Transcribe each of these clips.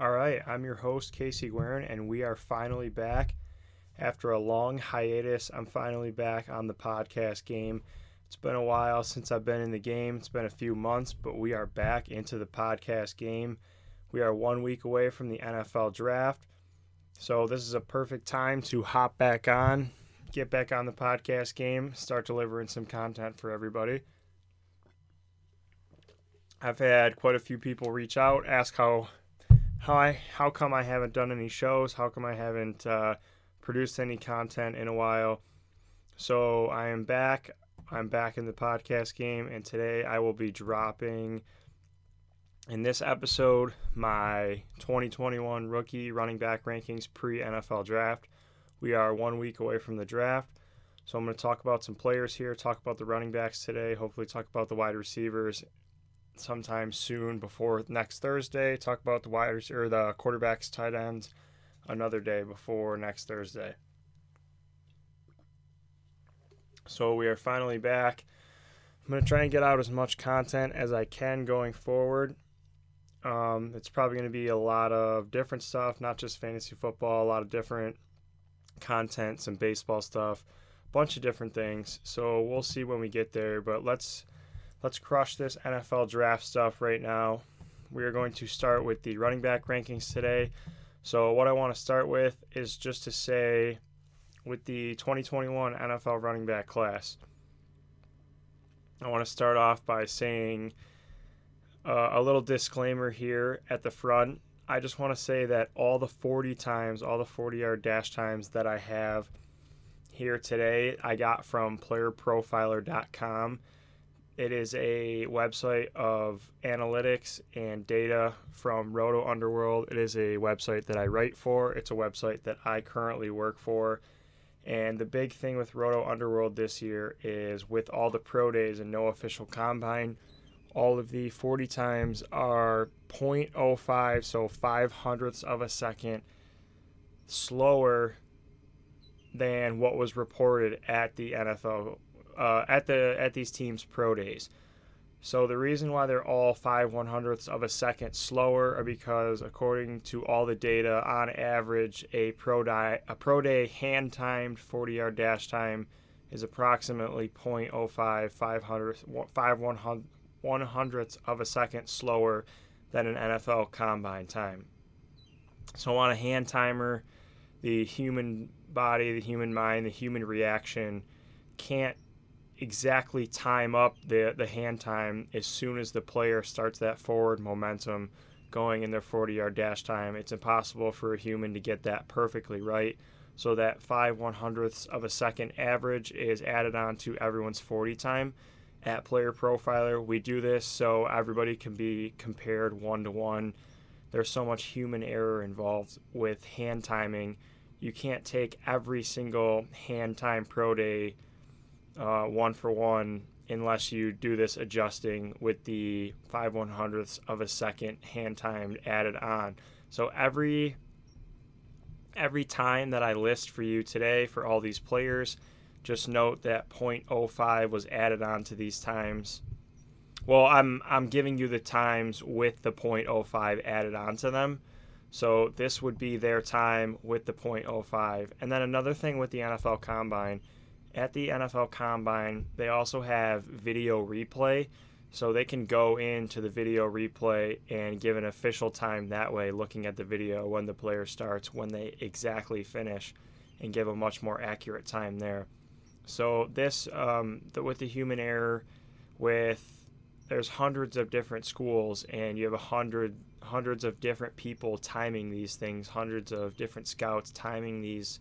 All right, I'm your host, Casey Guerin, and we are finally back. After a long hiatus, I'm finally back on the podcast game. It's been a while since I've been in the game. It's been a few months, but we are back into the podcast game. We are one week away from the NFL draft. So, this is a perfect time to hop back on, get back on the podcast game, start delivering some content for everybody. I've had quite a few people reach out, ask how how I how come I haven't done any shows, how come I haven't uh, produced any content in a while. So I am back. I'm back in the podcast game, and today I will be dropping in this episode my 2021 rookie running back rankings pre NFL draft. We are one week away from the draft. So I'm going to talk about some players here, talk about the running backs today, hopefully talk about the wide receivers sometime soon before next Thursday. Talk about the wide or the quarterbacks, tight ends, another day before next Thursday. So we are finally back. I'm gonna try and get out as much content as I can going forward. Um, it's probably to be a lot of different stuff, not just fantasy football, a lot of different content, some baseball stuff, bunch of different things. So we'll see when we get there. But let's Let's crush this NFL draft stuff right now. We are going to start with the running back rankings today. So, what I want to start with is just to say with the 2021 NFL running back class, I want to start off by saying uh, a little disclaimer here at the front. I just want to say that all the 40 times, all the 40 yard dash times that I have here today, I got from playerprofiler.com. It is a website of analytics and data from Roto Underworld. It is a website that I write for. It's a website that I currently work for. And the big thing with Roto Underworld this year is with all the pro days and no official combine, all of the 40 times are 0.05, so 5 hundredths of a second slower than what was reported at the NFL uh, at the at these teams' pro days. So the reason why they're all five one hundredths of a second slower are because according to all the data, on average, a pro day a pro day hand timed 40 yard dash time is approximately 0.05 500 5 one hundredths of a second slower than an NFL combine time. So on a hand timer, the human body, the human mind, the human reaction can't exactly time up the the hand time as soon as the player starts that forward momentum going in their 40 yard dash time. It's impossible for a human to get that perfectly right. So that 5 one hundredths of a second average is added on to everyone's 40 time. At Player Profiler, we do this so everybody can be compared one to one. There's so much human error involved with hand timing. You can't take every single hand time pro day uh, one for one unless you do this adjusting with the 5 one hundredths of a second hand time added on. So every every time that I list for you today for all these players, just note that 0.05 was added on to these times. Well, I'm I'm giving you the times with the 0.05 added onto them. So this would be their time with the 0.05. And then another thing with the NFL Combine at the NFL Combine, they also have video replay. So they can go into the video replay and give an official time that way, looking at the video when the player starts, when they exactly finish, and give a much more accurate time there. So this, um, the, with the human error, with there's hundreds of different schools, and you have a hundred hundreds of different people timing these things, hundreds of different scouts timing these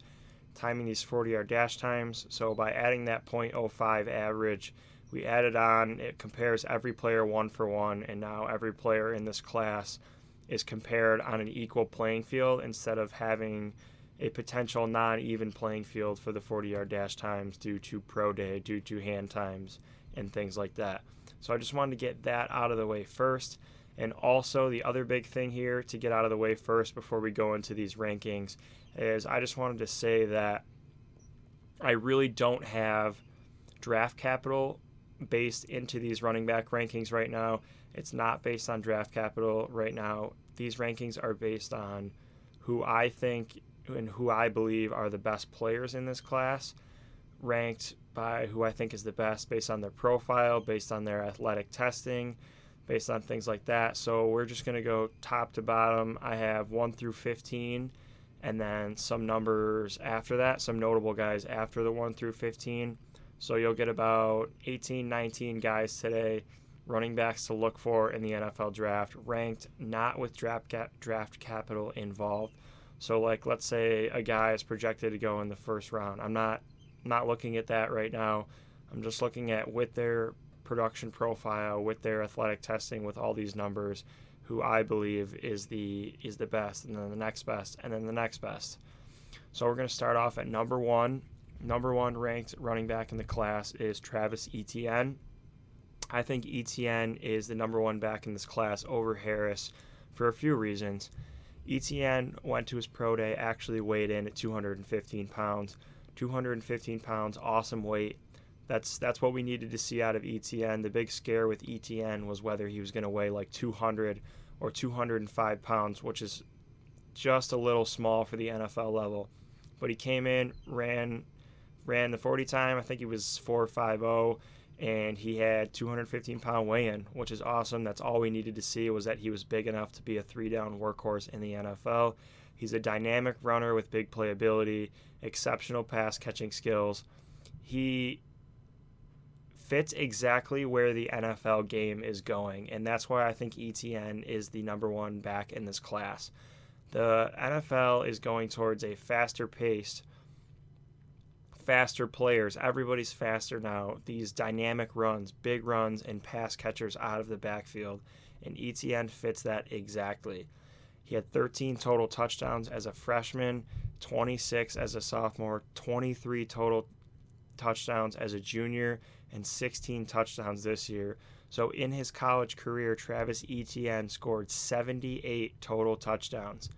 timing these 40 yard dash times. So by adding that 0.05 average, we added on, it compares every player one for one, and now every player in this class is compared on an equal playing field instead of having a potential non even playing field for the 40 yard dash times due to pro day, due to hand times, and things like that. So I just wanted to get that out of the way first. And also, the other big thing here to get out of the way first before we go into these rankings is I just wanted to say that I really don't have draft capital based into these running back rankings right now. It's not based on draft capital right now. these rankings are based on who I think and who I believe are the best players in this class, ranked by who I think is the best based on their profile, based on their athletic testing, based on things like that. So we're just going to go top to bottom. I have 1 through 15 and then some numbers after that, some notable guys after the 1 through 15. So you'll get about 18, 19 guys today, running backs to look for in the NFL draft, ranked not with draft cap, draft capital involved. So like let's say a guy is projected to go in the first round. I'm not not looking at that right now. I'm just looking at with their production profile, with their athletic testing, with all these numbers, who I believe is the is the best, and then the next best, and then the next best. So we're going to start off at number one number one ranked running back in the class is Travis Etienne. I think Etienne is the number one back in this class over Harris for a few reasons. Etienne went to his pro day, actually weighed in at 215 pounds. 215 pounds, awesome weight. That's that's what we needed to see out of Etienne. The big scare with Etienne was whether he was going to weigh like 200 or 205 pounds, which is just a little small for the NFL level. But he came in, ran ran the 40 time. I think he was 4.50, and he had 215 pound weigh in, which is awesome. That's all we needed to see was that he was big enough to be a three down workhorse in the NFL. He's a dynamic runner with big playability, exceptional pass catching skills. He fits exactly where the NFL game is going, and that's why I think Etienne is the number one back in this class. The NFL is going towards a faster paced, faster players. Everybody's faster now. These dynamic runs, big runs, and pass catchers out of the backfield. And Etienne fits that exactly. He had 13 total touchdowns as a freshman, 26 as a sophomore, 23 total touchdowns as a junior, and 16 touchdowns this year. So in his college career, Travis Etienne scored 78 total touchdowns.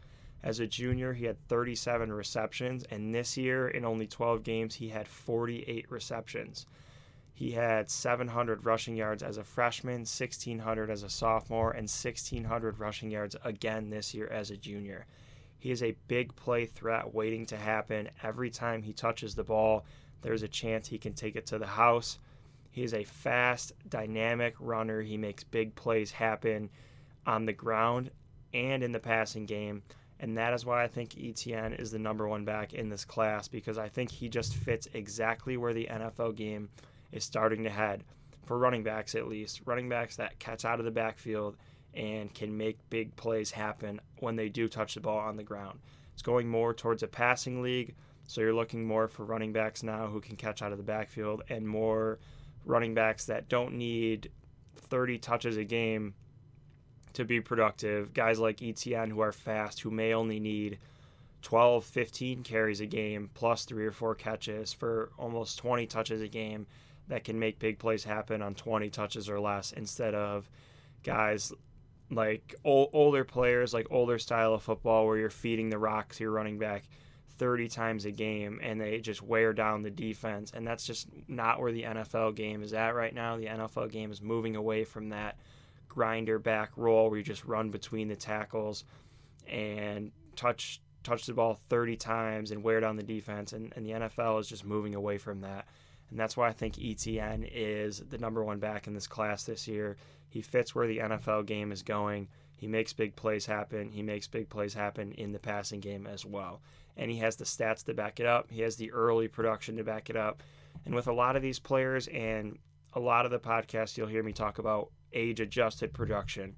As a junior, he had 37 receptions, and this year, in only 12 games, he had 48 receptions. He had 700 rushing yards as a freshman, 1,600 as a sophomore, and 1,600 rushing yards again this year as a junior. He is a big play threat waiting to happen. Every time he touches the ball, there's a chance he can take it to the house. He is a fast, dynamic runner. He makes big plays happen on the ground and in the passing game. And that is why I think Etienne is the number one back in this class because I think he just fits exactly where the NFL game is starting to head, for running backs at least. Running backs that catch out of the backfield and can make big plays happen when they do touch the ball on the ground. It's going more towards a passing league, so you're looking more for running backs now who can catch out of the backfield and more running backs that don't need 30 touches a game to be productive. Guys like Etienne who are fast, who may only need 12, 15 carries a game plus three or four catches for almost 20 touches a game that can make big plays happen on 20 touches or less instead of guys like old, older players, like older style of football where you're feeding the rock to your running back 30 times a game and they just wear down the defense. And that's just not where the NFL game is at right now. The NFL game is moving away from that grinder back role where you just run between the tackles and touch touch the ball 30 times and wear down the defense and, and the NFL is just moving away from that and that's why I think Etienne is the number one back in this class this year he fits where the NFL game is going he makes big plays happen he makes big plays happen in the passing game as well and he has the stats to back it up he has the early production to back it up and with a lot of these players and a lot of the podcasts you'll hear me talk about age adjusted production.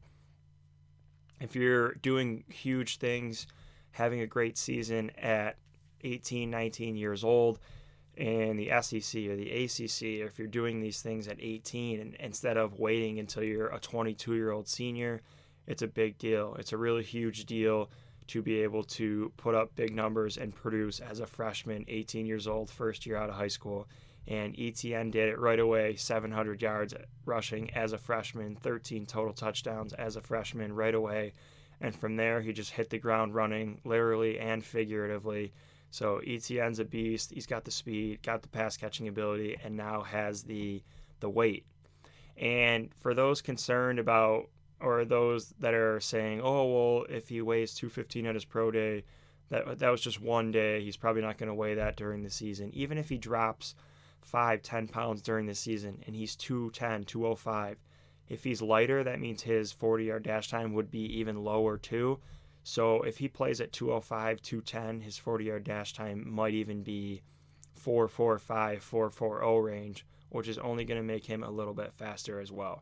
If you're doing huge things, having a great season at 18, 19 years old in the SEC or the ACC, or if you're doing these things at 18 and instead of waiting until you're a 22 year old senior, it's a big deal. It's a really huge deal to be able to put up big numbers and produce as a freshman, 18 years old, first year out of high school and Etienne did it right away 700 yards rushing as a freshman, 13 total touchdowns as a freshman right away. And from there, he just hit the ground running, literally and figuratively. So Etienne's a beast. He's got the speed, got the pass catching ability, and now has the the weight. And for those concerned about or those that are saying, "Oh, well, if he weighs 215 at his pro day, that that was just one day. He's probably not going to weigh that during the season. Even if he drops 5, 10 pounds during the season and he's 210, 205, if he's lighter, that means his 40 yard dash time would be even lower too. So if he plays at 205, 210, his 40 yard dash time might even be 445, 440 range, which is only going to make him a little bit faster as well.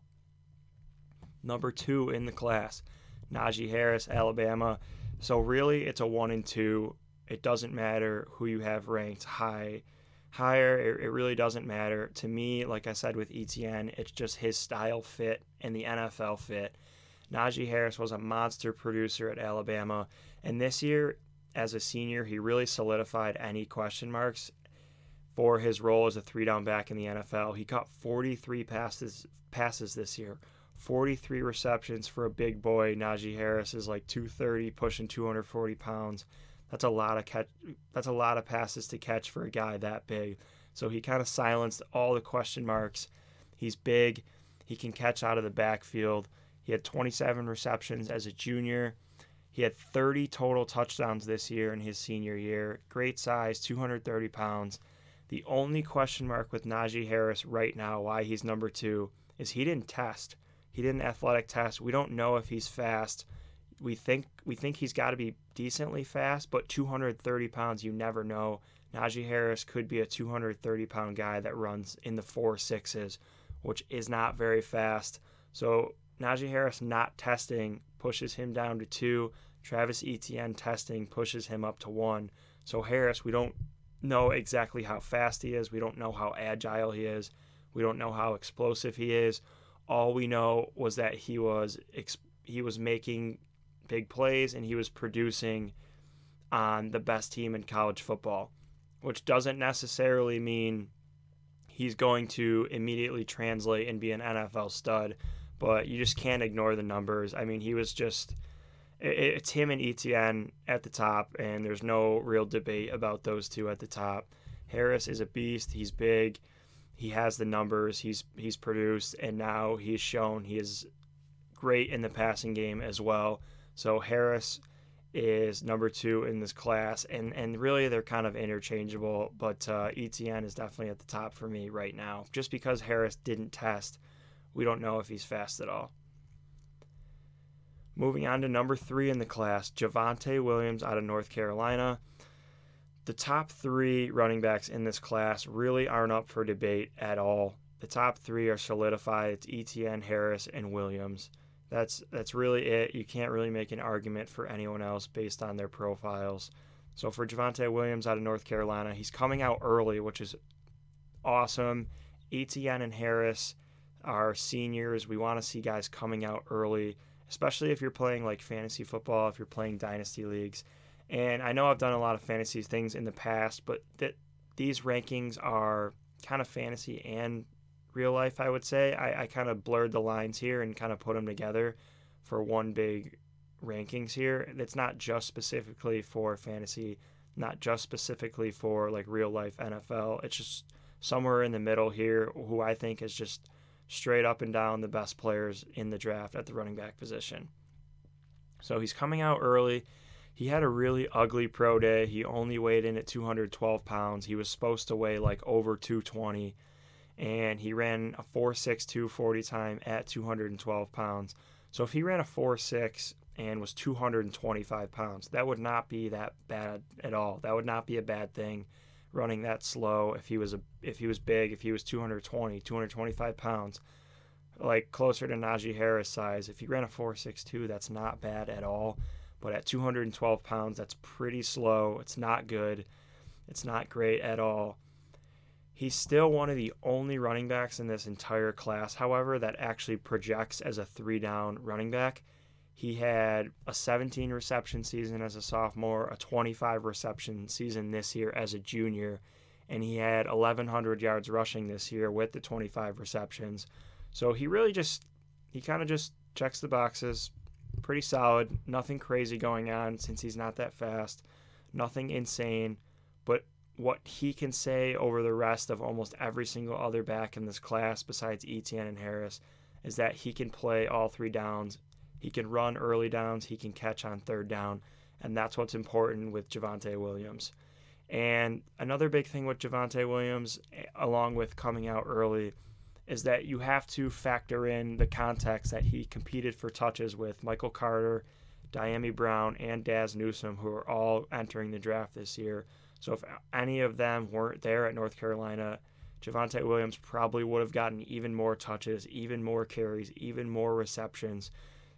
Number two in the class, Najee Harris, Alabama. So really, it's a one and two. It doesn't matter who you have ranked high, higher. It, it really doesn't matter to me. Like I said with Etienne, it's just his style fit and the NFL fit. Najee Harris was a monster producer at Alabama, and this year, as a senior, he really solidified any question marks for his role as a three down back in the NFL. He caught 43 passes passes this year. 43 receptions for a big boy. Najee Harris is like 230, pushing 240 pounds. That's a lot of catch. That's a lot of passes to catch for a guy that big. So he kind of silenced all the question marks. He's big. He can catch out of the backfield. He had 27 receptions as a junior. He had 30 total touchdowns this year in his senior year. Great size, 230 pounds. The only question mark with Najee Harris right now, why he's number two, is he didn't test. He did an athletic test. We don't know if he's fast. We think we think he's got to be decently fast, but 230 pounds, you never know. Najee Harris could be a 230 pound guy that runs in the four sixes, which is not very fast. So Najee Harris not testing pushes him down to two. Travis Etienne testing pushes him up to one. So Harris, we don't know exactly how fast he is. We don't know how agile he is. We don't know how explosive he is. All we know was that he was he was making big plays and he was producing on the best team in college football, which doesn't necessarily mean he's going to immediately translate and be an NFL stud but you just can't ignore the numbers. I mean, he was just it's him and Etienne at the top, and there's no real debate about those two at the top. Harris is a beast. He's big. He has the numbers. He's he's produced, and now he's shown he is great in the passing game as well. So Harris is number two in this class, and and really they're kind of interchangeable. But uh, Etienne is definitely at the top for me right now, just because Harris didn't test we don't know if he's fast at all. Moving on to number three in the class, Javonte Williams out of North Carolina. The top three running backs in this class really aren't up for debate at all. The top three are solidified. It's Etienne, Harris, and Williams. That's that's really it. You can't really make an argument for anyone else based on their profiles. So for Javonte Williams out of North Carolina, he's coming out early, which is awesome. Etienne and Harris our seniors. We want to see guys coming out early, especially if you're playing like fantasy football, if you're playing dynasty leagues. And I know I've done a lot of fantasy things in the past, but that these rankings are kind of fantasy and real life, I would say. I, I kind of blurred the lines here and kind of put them together for one big rankings here. It's not just specifically for fantasy, not just specifically for like real life NFL. It's just somewhere in the middle here who I think is just straight up and down the best players in the draft at the running back position. So he's coming out early. He had a really ugly pro day. He only weighed in at 212 pounds. He was supposed to weigh like over 220, and he ran a 4.62 40 time at 212 pounds. So if he ran a 4.6 and was 225 pounds, that would not be that bad at all. That would not be a bad thing running that slow if he was a if he was big if he was 220 225 pounds like closer to Najee Harris size if he ran a 462 that's not bad at all but at 212 pounds that's pretty slow it's not good it's not great at all he's still one of the only running backs in this entire class however that actually projects as a three down running back he had a 17 reception season as a sophomore, a 25 reception season this year as a junior, and he had 1,100 yards rushing this year with the 25 receptions. So he really just, he kind of just checks the boxes. Pretty solid. Nothing crazy going on since he's not that fast. Nothing insane. But what he can say over the rest of almost every single other back in this class, besides Etienne and Harris, is that he can play all three downs He can run early downs, he can catch on third down, and that's what's important with Javonte Williams. And another big thing with Javonte Williams, eh, along with coming out early, is that you have to factor in the context that he competed for touches with Michael Carter, Dyami Brown, and Dazz Newsome, who are all entering the draft this year. So if any of them weren't there at North Carolina, Javonte Williams probably would have gotten even more touches, even more carries, even more receptions.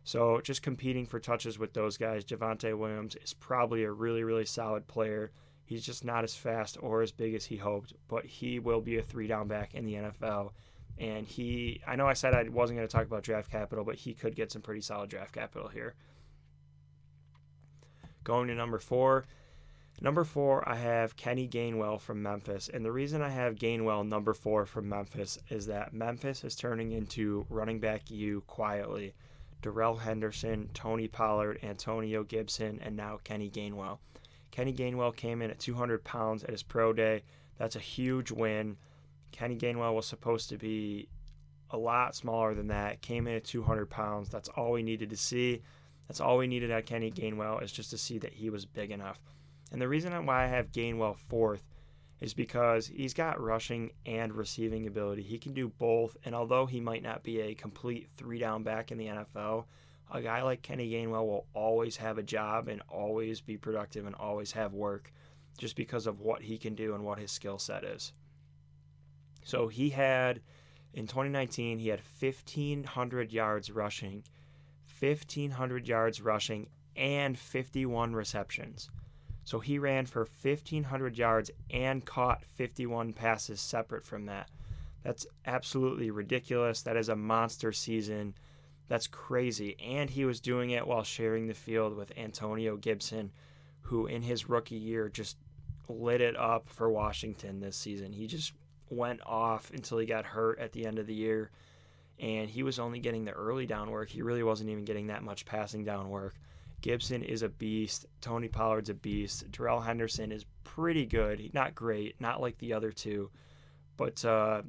So just competing for touches with those guys, Javonte Williams is probably a really, really solid player. He's just not as fast or as big as he hoped, but he will be a three down back in the NFL. And he, I know I said I wasn't going to talk about draft capital, but he could get some pretty solid draft capital here. Going to number four. Number four, I have Kenny Gainwell from Memphis. And the reason I have Gainwell number four from Memphis is that Memphis is turning into running back U quietly. Darrell Henderson, Tony Pollard, Antonio Gibson, and now Kenny Gainwell. Kenny Gainwell came in at 200 pounds at his pro day. That's a huge win. Kenny Gainwell was supposed to be a lot smaller than that. Came in at 200 pounds. That's all we needed to see. That's all we needed at Kenny Gainwell is just to see that he was big enough. And the reason why I have Gainwell fourth is because he's got rushing and receiving ability. He can do both. And although he might not be a complete three down back in the NFL, a guy like Kenny Gainwell will always have a job and always be productive and always have work just because of what he can do and what his skill set is. So he had in 2019 he had 1500 yards rushing, 1500 yards rushing and 51 receptions. So he ran for 1,500 yards and caught 51 passes separate from that. That's absolutely ridiculous. That is a monster season. That's crazy. And he was doing it while sharing the field with Antonio Gibson, who in his rookie year just lit it up for Washington this season. He just went off until he got hurt at the end of the year. And he was only getting the early down work. He really wasn't even getting that much passing down work. Gibson is a beast. Tony Pollard's a beast. Darrell Henderson is pretty good. Not great, not like the other two. But uh,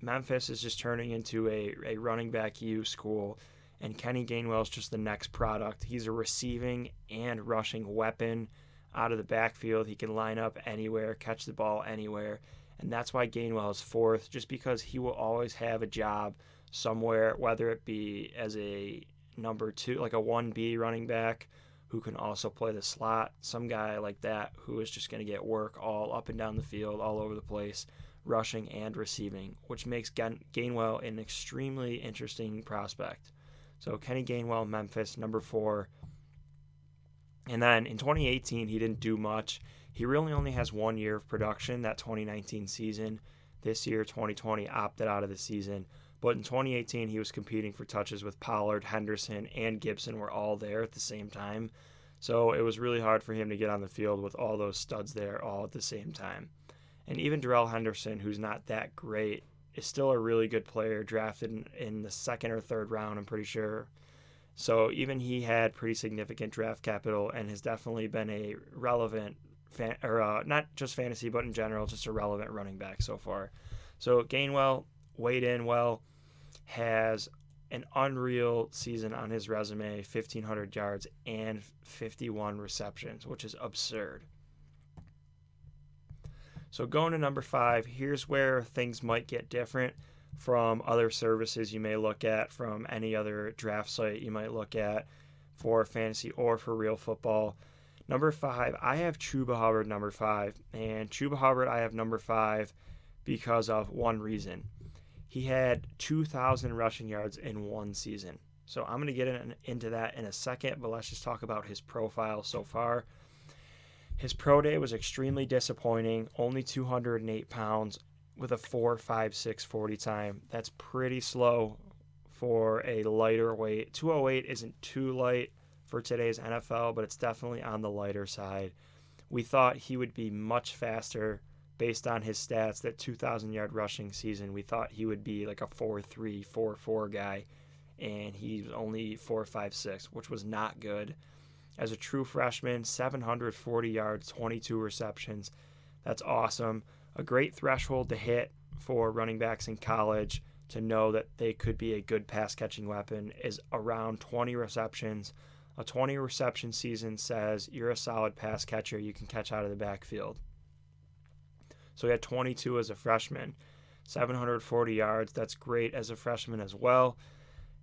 Memphis is just turning into a, a running back U school. And Kenny Gainwell is just the next product. He's a receiving and rushing weapon out of the backfield. He can line up anywhere, catch the ball anywhere. And that's why Gainwell is fourth, just because he will always have a job somewhere, whether it be as a number two, like a 1B running back who can also play the slot. Some guy like that who is just going to get work all up and down the field, all over the place, rushing and receiving, which makes Gainwell an extremely interesting prospect. So Kenny Gainwell, Memphis, number four. And then in 2018, he didn't do much. He really only has one year of production, that 2019 season. This year, 2020, opted out of the season. But in 2018, he was competing for touches with Pollard, Henderson, and Gibson were all there at the same time. So it was really hard for him to get on the field with all those studs there all at the same time. And even Darrell Henderson, who's not that great, is still a really good player, drafted in, in the second or third round, I'm pretty sure. So even he had pretty significant draft capital and has definitely been a relevant, fan, or uh, not just fantasy, but in general, just a relevant running back so far. So Gainwell weighed in well, has an unreal season on his resume 1,500 yards and 51 receptions, which is absurd. So, going to number five, here's where things might get different from other services you may look at, from any other draft site you might look at for fantasy or for real football. Number five, I have Chuba Hubbard number five, and Chuba Hubbard I have number five because of one reason. He had 2,000 rushing yards in one season. So I'm going to get in, into that in a second, but let's just talk about his profile so far. His pro day was extremely disappointing, only 208 pounds with a 4.56 40 time. That's pretty slow for a lighter weight. 208 isn't too light for today's NFL, but it's definitely on the lighter side. We thought he would be much faster based on his stats, that 2,000 yard rushing season, we thought he would be like a 4 3, 4 4 guy. And he was only 4 5 6, which was not good. As a true freshman, 740 yards, 22 receptions. That's awesome. A great threshold to hit for running backs in college. to know that they could be a good pass catching weapon is around 20 receptions. A 20 reception season says you're a solid pass catcher, you can catch out of the backfield. So he had 22 as a freshman, 740 yards. That's great as a freshman as well.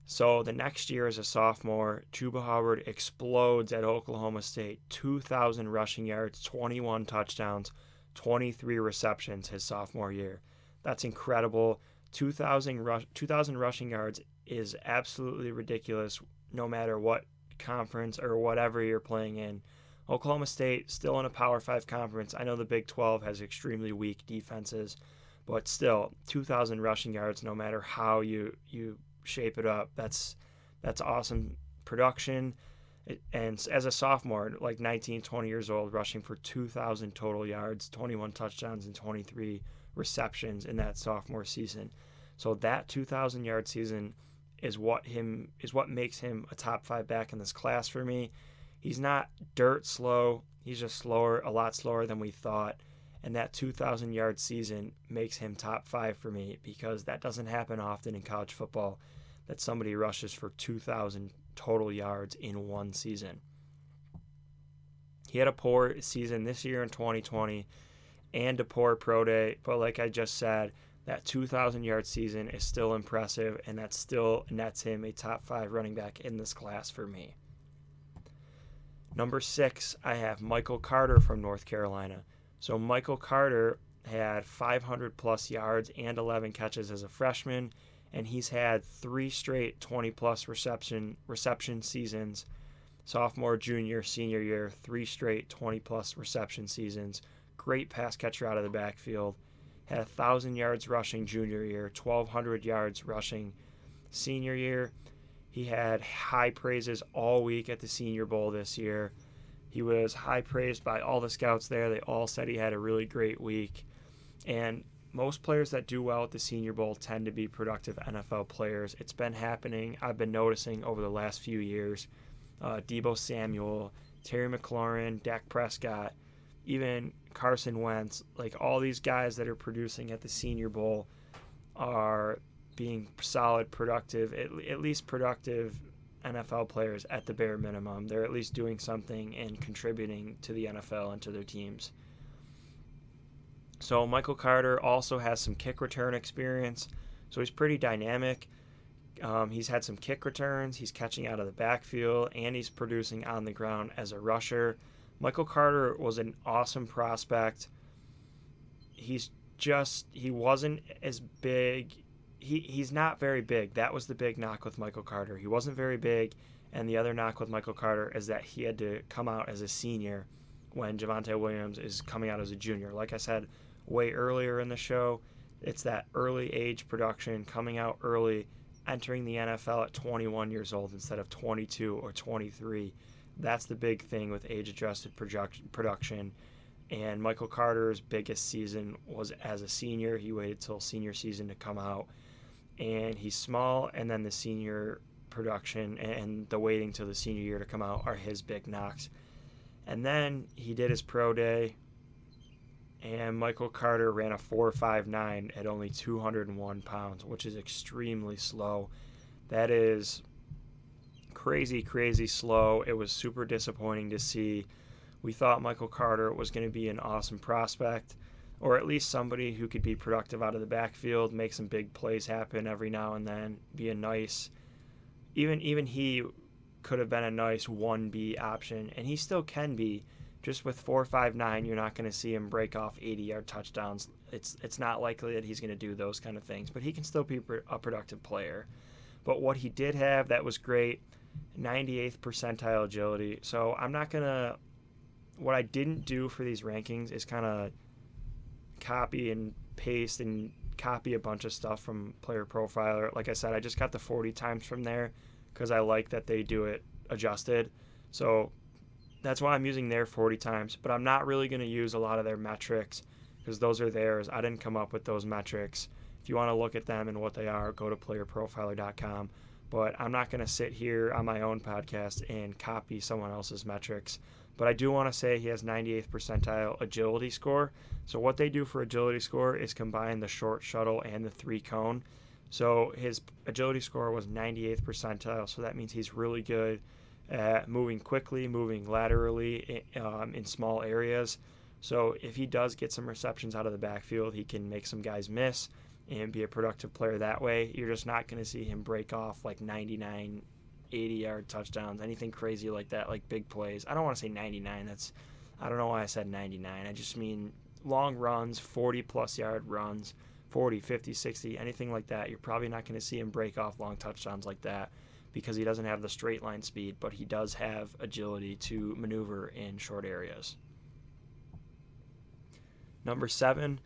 So the next year as a sophomore, Chuba Hubbard explodes at Oklahoma State. 2,000 rushing yards, 21 touchdowns, 23 receptions his sophomore year. That's incredible. 2,000 rush, 2,000 rushing yards is absolutely ridiculous no matter what conference or whatever you're playing in. Oklahoma State still in a Power 5 conference. I know the Big 12 has extremely weak defenses, but still 2,000 rushing yards no matter how you you shape it up. That's that's awesome production. And as a sophomore, like 19, 20 years old, rushing for 2,000 total yards, 21 touchdowns, and 23 receptions in that sophomore season. So that 2,000 yard season is what him is what makes him a top five back in this class for me. He's not dirt slow. He's just slower, a lot slower than we thought. And that 2,000 yard season makes him top five for me because that doesn't happen often in college football that somebody rushes for 2,000 total yards in one season. He had a poor season this year in 2020 and a poor pro day, but like I just said, that 2,000 yard season is still impressive, and that still nets him a top five running back in this class for me. Number six, I have Michael Carter from North Carolina. So, Michael Carter had 500 plus yards and 11 catches as a freshman and he's had three straight 20 plus reception reception seasons. Sophomore junior senior year three straight 20 plus reception seasons. Great pass catcher out of the backfield. Had a thousand yards rushing junior year 1200 yards rushing senior year. He had high praises all week at the senior bowl this year. He was high praised by all the scouts there. They all said he had a really great week. And most players that do well at the Senior Bowl tend to be productive NFL players. It's been happening. I've been noticing over the last few years. Uh, Deebo Samuel, Terry McLaurin, Dak Prescott, even Carson Wentz, like all these guys that are producing at the Senior Bowl are being solid, productive, at, at least productive NFL players at the bare minimum. They're at least doing something and contributing to the NFL and to their teams. So Michael Carter also has some kick return experience. So he's pretty dynamic. Um, he's had some kick returns. He's catching out of the backfield, and he's producing on the ground as a rusher. Michael Carter was an awesome prospect. He's just he wasn't as big. He he's not very big. That was the big knock with Michael Carter. He wasn't very big, and the other knock with Michael Carter is that he had to come out as a senior when Javonte Williams is coming out as a junior. Like I said, way earlier in the show. It's that early age production coming out early, entering the NFL at 21 years old instead of 22 or 23. That's the big thing with age adjusted production. And Michael Carter's biggest season was as a senior. He waited till senior season to come out. And he's small, and then the senior production and the waiting till the senior year to come out are his big knocks. And then he did his pro day and Michael Carter ran a 4.59 at only 201 pounds, which is extremely slow. That is crazy, crazy slow. It was super disappointing to see. We thought Michael Carter was going to be an awesome prospect, or at least somebody who could be productive out of the backfield, make some big plays happen every now and then, be a nice. Even even he could have been a nice 1B option, and he still can be just with four five nine, you're not going to see him break off 80 yard touchdowns. It's it's not likely that he's going to do those kind of things, but he can still be a productive player. But what he did have that was great, 98th percentile agility. So I'm not gonna. What I didn't do for these rankings is kind of copy and paste and copy a bunch of stuff from Player Profiler. Like I said, I just got the 40 times from there because I like that they do it adjusted. So that's why I'm using their 40 times, but I'm not really going to use a lot of their metrics because those are theirs. I didn't come up with those metrics. If you want to look at them and what they are, go to playerprofiler.com. But I'm not going to sit here on my own podcast and copy someone else's metrics. But I do want to say he has 98th percentile agility score. So what they do for agility score is combine the short shuttle and the three cone. So his agility score was 98th percentile. So that means he's really good at moving quickly, moving laterally um, in small areas. So if he does get some receptions out of the backfield, he can make some guys miss and be a productive player that way. You're just not going to see him break off like 99, 80 yard touchdowns, anything crazy like that, like big plays. I don't want to say 99. That's I don't know why I said 99. I just mean long runs, 40 plus yard runs, 40, 50, 60, anything like that. You're probably not going to see him break off long touchdowns like that because he doesn't have the straight line speed, but he does have agility to maneuver in short areas. Number seven,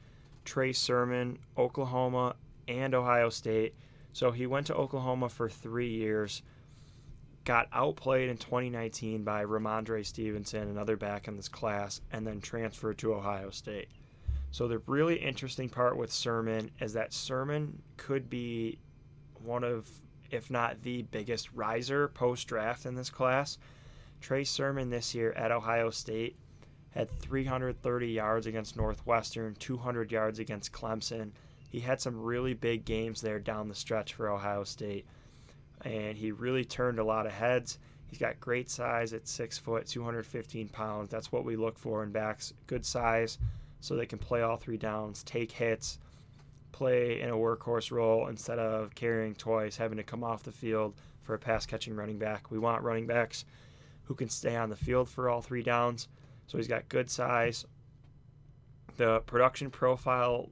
Trey Sermon, Oklahoma and Ohio State. So he went to Oklahoma for three years, got outplayed in 2019 by Rhamondre Stevenson, another back in this class, and then transferred to Ohio State. So the really interesting part with Sermon is that Sermon could be one of if not the biggest riser post draft in this class. Trey Sermon this year at Ohio State had 330 yards against Northwestern, 200 yards against Clemson. He had some really big games there down the stretch for Ohio State, and he really turned a lot of heads. He's got great size at six foot, 215 pounds. That's what we look for in backs. Good size, so they can play all three downs, take hits, play in a workhorse role instead of carrying twice, having to come off the field for a pass catching running back. We want running backs who can stay on the field for all three downs. So he's got good size. The production profile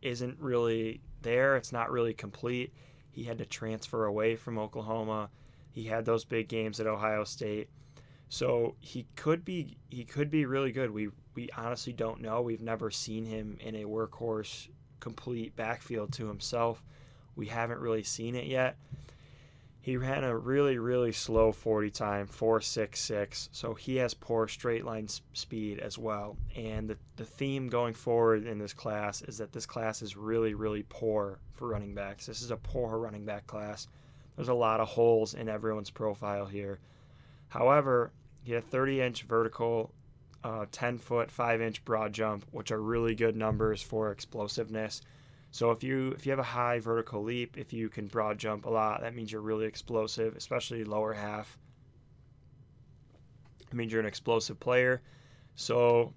isn't really there, it's not really complete. He had to transfer away from Oklahoma. He had those big games at Ohio State. So he could be he could be really good. We we honestly don't know. We've never seen him in a workhorse complete backfield to himself. We haven't really seen it yet. He ran a really, really slow 40 time, 4.66, so he has poor straight line speed as well. And the, the theme going forward in this class is that this class is really, really poor for running backs. This is a poor running back class. There's a lot of holes in everyone's profile here. However, he had 30 inch vertical uh, 10 foot, 5 inch broad jump, which are really good numbers for explosiveness. So if you if you have a high vertical leap, if you can broad jump a lot, that means you're really explosive, especially lower half. It means you're an explosive player. So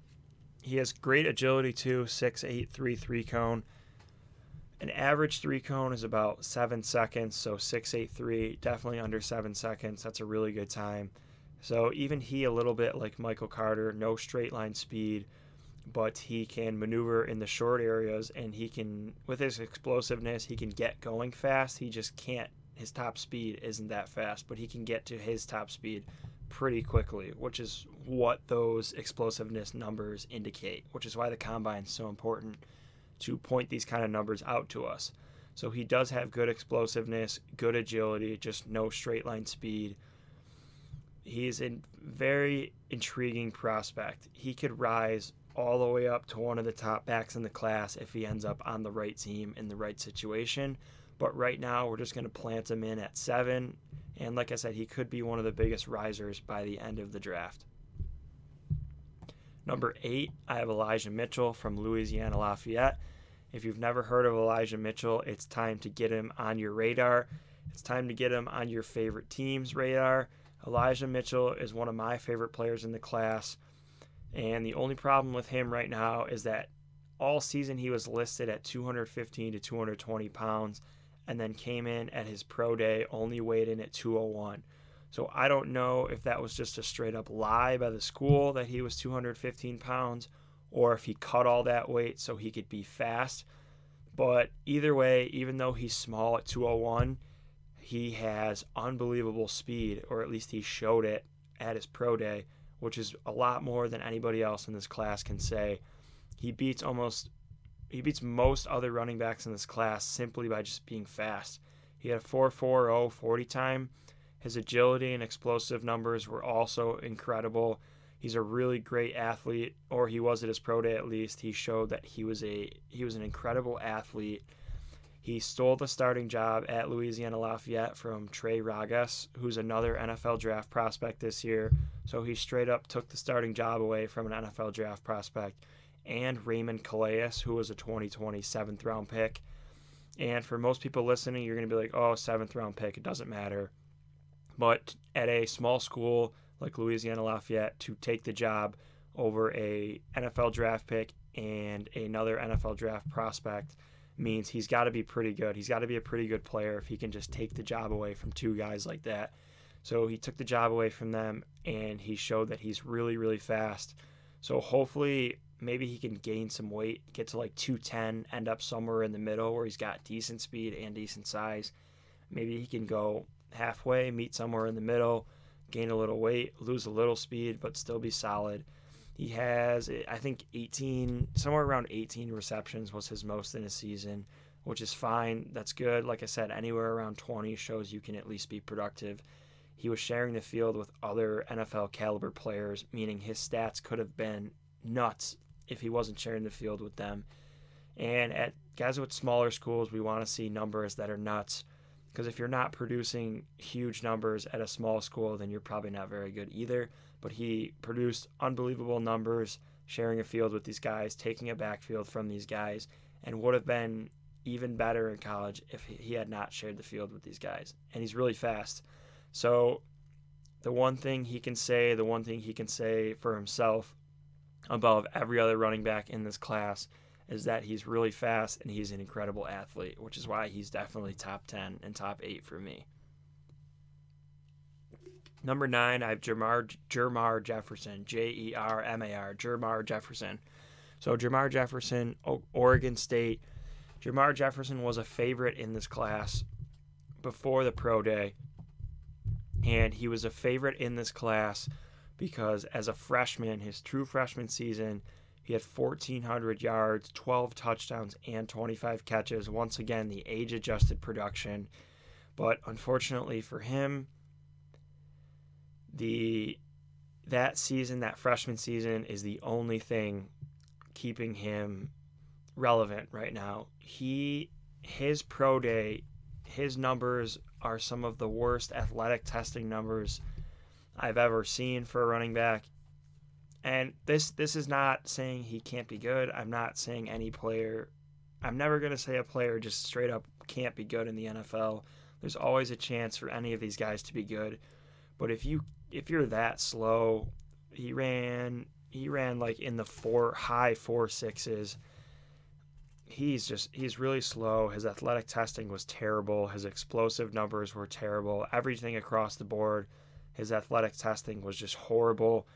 he has great agility too, six eight three three cone. An average three cone is about seven seconds, so six eight three, definitely under seven seconds. That's a really good time. So even he, a little bit like Michael Carter, no straight line speed, but he can maneuver in the short areas and he can, with his explosiveness, he can get going fast. He just can't, his top speed isn't that fast, but he can get to his top speed pretty quickly, which is what those explosiveness numbers indicate, which is why the combine is so important to point these kind of numbers out to us. So he does have good explosiveness, good agility, just no straight line speed he's a very intriguing prospect. He could rise all the way up to one of the top backs in the class if he ends up on the right team in the right situation. But right now, we're just going to plant him in at seven. And like I said, he could be one of the biggest risers by the end of the draft. Number eight, I have Elijah Mitchell from Louisiana Lafayette. If you've never heard of Elijah Mitchell, it's time to get him on your radar. It's time to get him on your favorite team's radar. Elijah Mitchell is one of my favorite players in the class. And the only problem with him right now is that all season he was listed at 215 to 220 pounds and then came in at his pro day only weighed in at 201. So I don't know if that was just a straight up lie by the school that he was 215 pounds or if he cut all that weight so he could be fast. But either way, even though he's small at 201, he has unbelievable speed, or at least he showed it at his pro day, which is a lot more than anybody else in this class can say. He beats almost he beats most other running backs in this class simply by just being fast. He had a 4.40 40 time. His agility and explosive numbers were also incredible. He's a really great athlete, or he was at his pro day at least. He showed that he was a he was an incredible athlete he stole the starting job at Louisiana Lafayette from Trey Ragas, who's another NFL draft prospect this year. So he straight up took the starting job away from an NFL draft prospect. And Raymond Calais, who was a 2020 seventh round pick. And for most people listening, you're going to be like, oh, seventh round pick, it doesn't matter. But at a small school like Louisiana Lafayette, to take the job over a NFL draft pick and another NFL draft prospect means he's got to be pretty good. He's got to be a pretty good player if he can just take the job away from two guys like that. So he took the job away from them and he showed that he's really, really fast. So hopefully, maybe he can gain some weight, get to like 210, end up somewhere in the middle where he's got decent speed and decent size. Maybe he can go halfway, meet somewhere in the middle, gain a little weight, lose a little speed, but still be solid. He has, eh, I think, 18, somewhere around 18 receptions was his most in a season, which is fine. That's good. Like I said, anywhere around 20 shows you can at least be productive. He was sharing the field with other NFL caliber players, meaning his stats could have been nuts if he wasn't sharing the field with them. And at guys with smaller schools, we want to see numbers that are nuts. Because if you're not producing huge numbers at a small school, then you're probably not very good either. But he produced unbelievable numbers, sharing a field with these guys, taking a backfield from these guys, and would have been even better in college if he had not shared the field with these guys. And he's really fast. So, the one thing he can say, the one thing he can say for himself above every other running back in this class is that he's really fast and he's an incredible athlete, which is why he's definitely top 10 and top 8 for me. Number 9, I have Jermar, Jermar Jefferson, J E R M A R, Jermar Jefferson. So, Jermar Jefferson, Oregon State. Jermar Jefferson was a favorite in this class before the pro day, and he was a favorite in this class because as a freshman, his true freshman season, he had 1,400 yards, 12 touchdowns, and 25 catches. Once again, the age adjusted production. But unfortunately for him, the that season, that freshman season, is the only thing keeping him relevant right now. He his pro day, his numbers are some of the worst athletic testing numbers I've ever seen for a running back. And this this is not saying he can't be good. I'm not saying any player I'm never going to say a player just straight up can't be good in the NFL. There's always a chance for any of these guys to be good. But if you if you're that slow, he ran he ran like in the four high four sixes. He's just he's really slow. His athletic testing was terrible. His explosive numbers were terrible. Everything across the board, his athletic testing was just horrible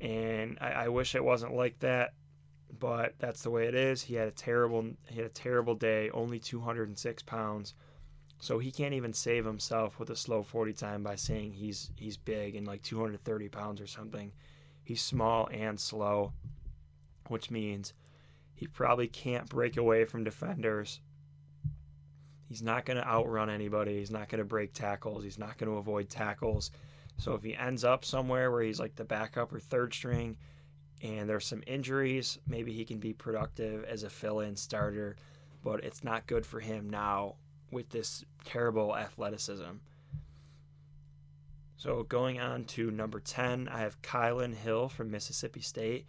and I, I wish it wasn't like that, but that's the way it is. He had a terrible he had a terrible day, only 206 pounds, so he can't even save himself with a slow 40 time by saying he's he's big and like 230 pounds or something. He's small and slow, which means he probably can't break away from defenders. He's not going to outrun anybody. He's not going to break tackles. He's not going to avoid tackles. So if he ends up somewhere where he's like the backup or third string and there's some injuries, maybe he can be productive as a fill in starter, but it's not good for him now with this terrible athleticism. So going on to number 10, I have Kylin Hill from Mississippi State.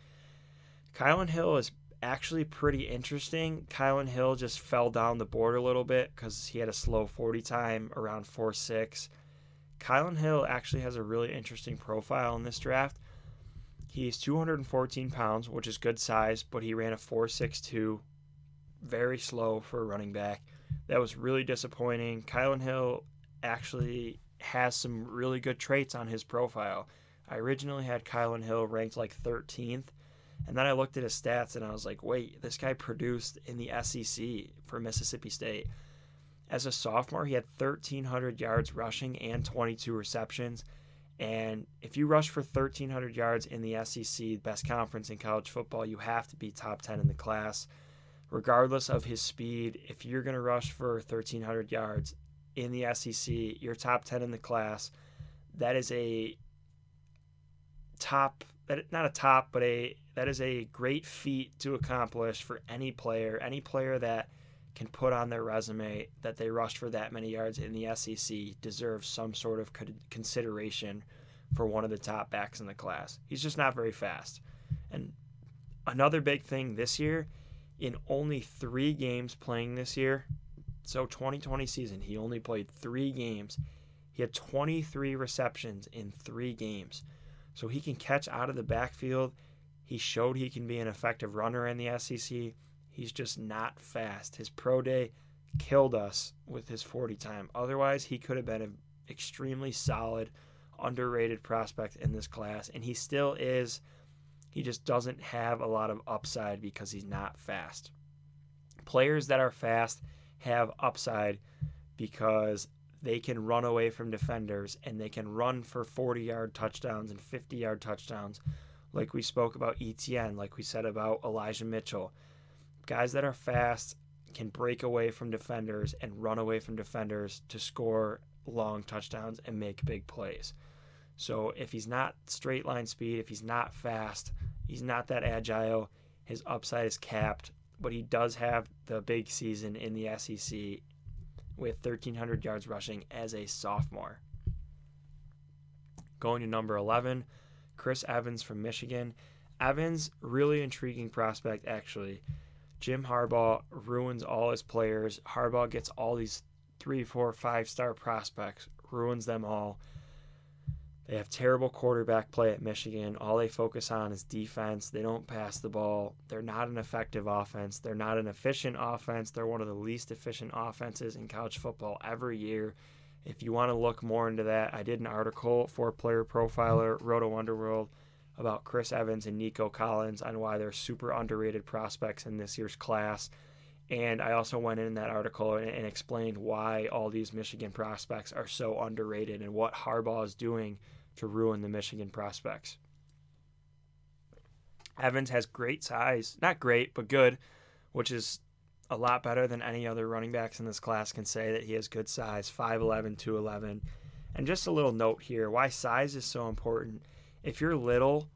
Kylin Hill is actually pretty interesting. Kylin Hill just fell down the board a little bit because he had a slow 40 time around 4 6. Kylin Hill actually has a really interesting profile in this draft. He's 214 pounds, which is good size, but he ran a 4.62, very slow for a running back. That was really disappointing. Kylin Hill actually has some really good traits on his profile. I originally had Kylin Hill ranked like 13th, and then I looked at his stats and I was like, wait, this guy produced in the SEC for Mississippi State. As a sophomore, he had 1,300 yards rushing and 22 receptions. And if you rush for 1,300 yards in the SEC, best conference in college football, you have to be top 10 in the class. Regardless of his speed, if you're going to rush for 1,300 yards in the SEC, you're top 10 in the class. That is a top, that not a top, but a that is a great feat to accomplish for any player, any player that can put on their resume that they rushed for that many yards in the SEC deserves some sort of consideration for one of the top backs in the class. He's just not very fast. And another big thing this year, in only three games playing this year, So 2020 season, he only played three games. He had 23 receptions in three games. So he can catch out of the backfield. He showed he can be an effective runner in the SEC. He's just not fast. His pro day killed us with his 40 time. Otherwise, he could have been an extremely solid, underrated prospect in this class. And he still is. He just doesn't have a lot of upside because he's not fast. Players that are fast have upside because they can run away from defenders and they can run for 40 yard touchdowns and 50 yard touchdowns, like we spoke about Etienne, like we said about Elijah Mitchell. Guys that are fast can break away from defenders and run away from defenders to score long touchdowns and make big plays. So if he's not straight line speed, if he's not fast, he's not that agile, his upside is capped, but he does have the big season in the SEC with 1,300 yards rushing as a sophomore. Going to number 11, Chris Evans from Michigan. Evans, really intriguing prospect, actually. Jim Harbaugh ruins all his players. Harbaugh gets all these three, four, five star prospects, ruins them all. They have terrible quarterback play at Michigan. All they focus on is defense. They don't pass the ball. They're not an effective offense. They're not an efficient offense. They're one of the least efficient offenses in college football every year. If you want to look more into that, I did an article for Player Profiler, Roto Underworld, about Chris Evans and Nico Collins on why they're super underrated prospects in this year's class. And I also went in that article and, and explained why all these Michigan prospects are so underrated and what Harbaugh is doing to ruin the Michigan prospects. Evans has great size, not great, but good, which is a lot better than any other running backs in this class can say that he has good size 5'11, 211. And just a little note here why size is so important. If you're little,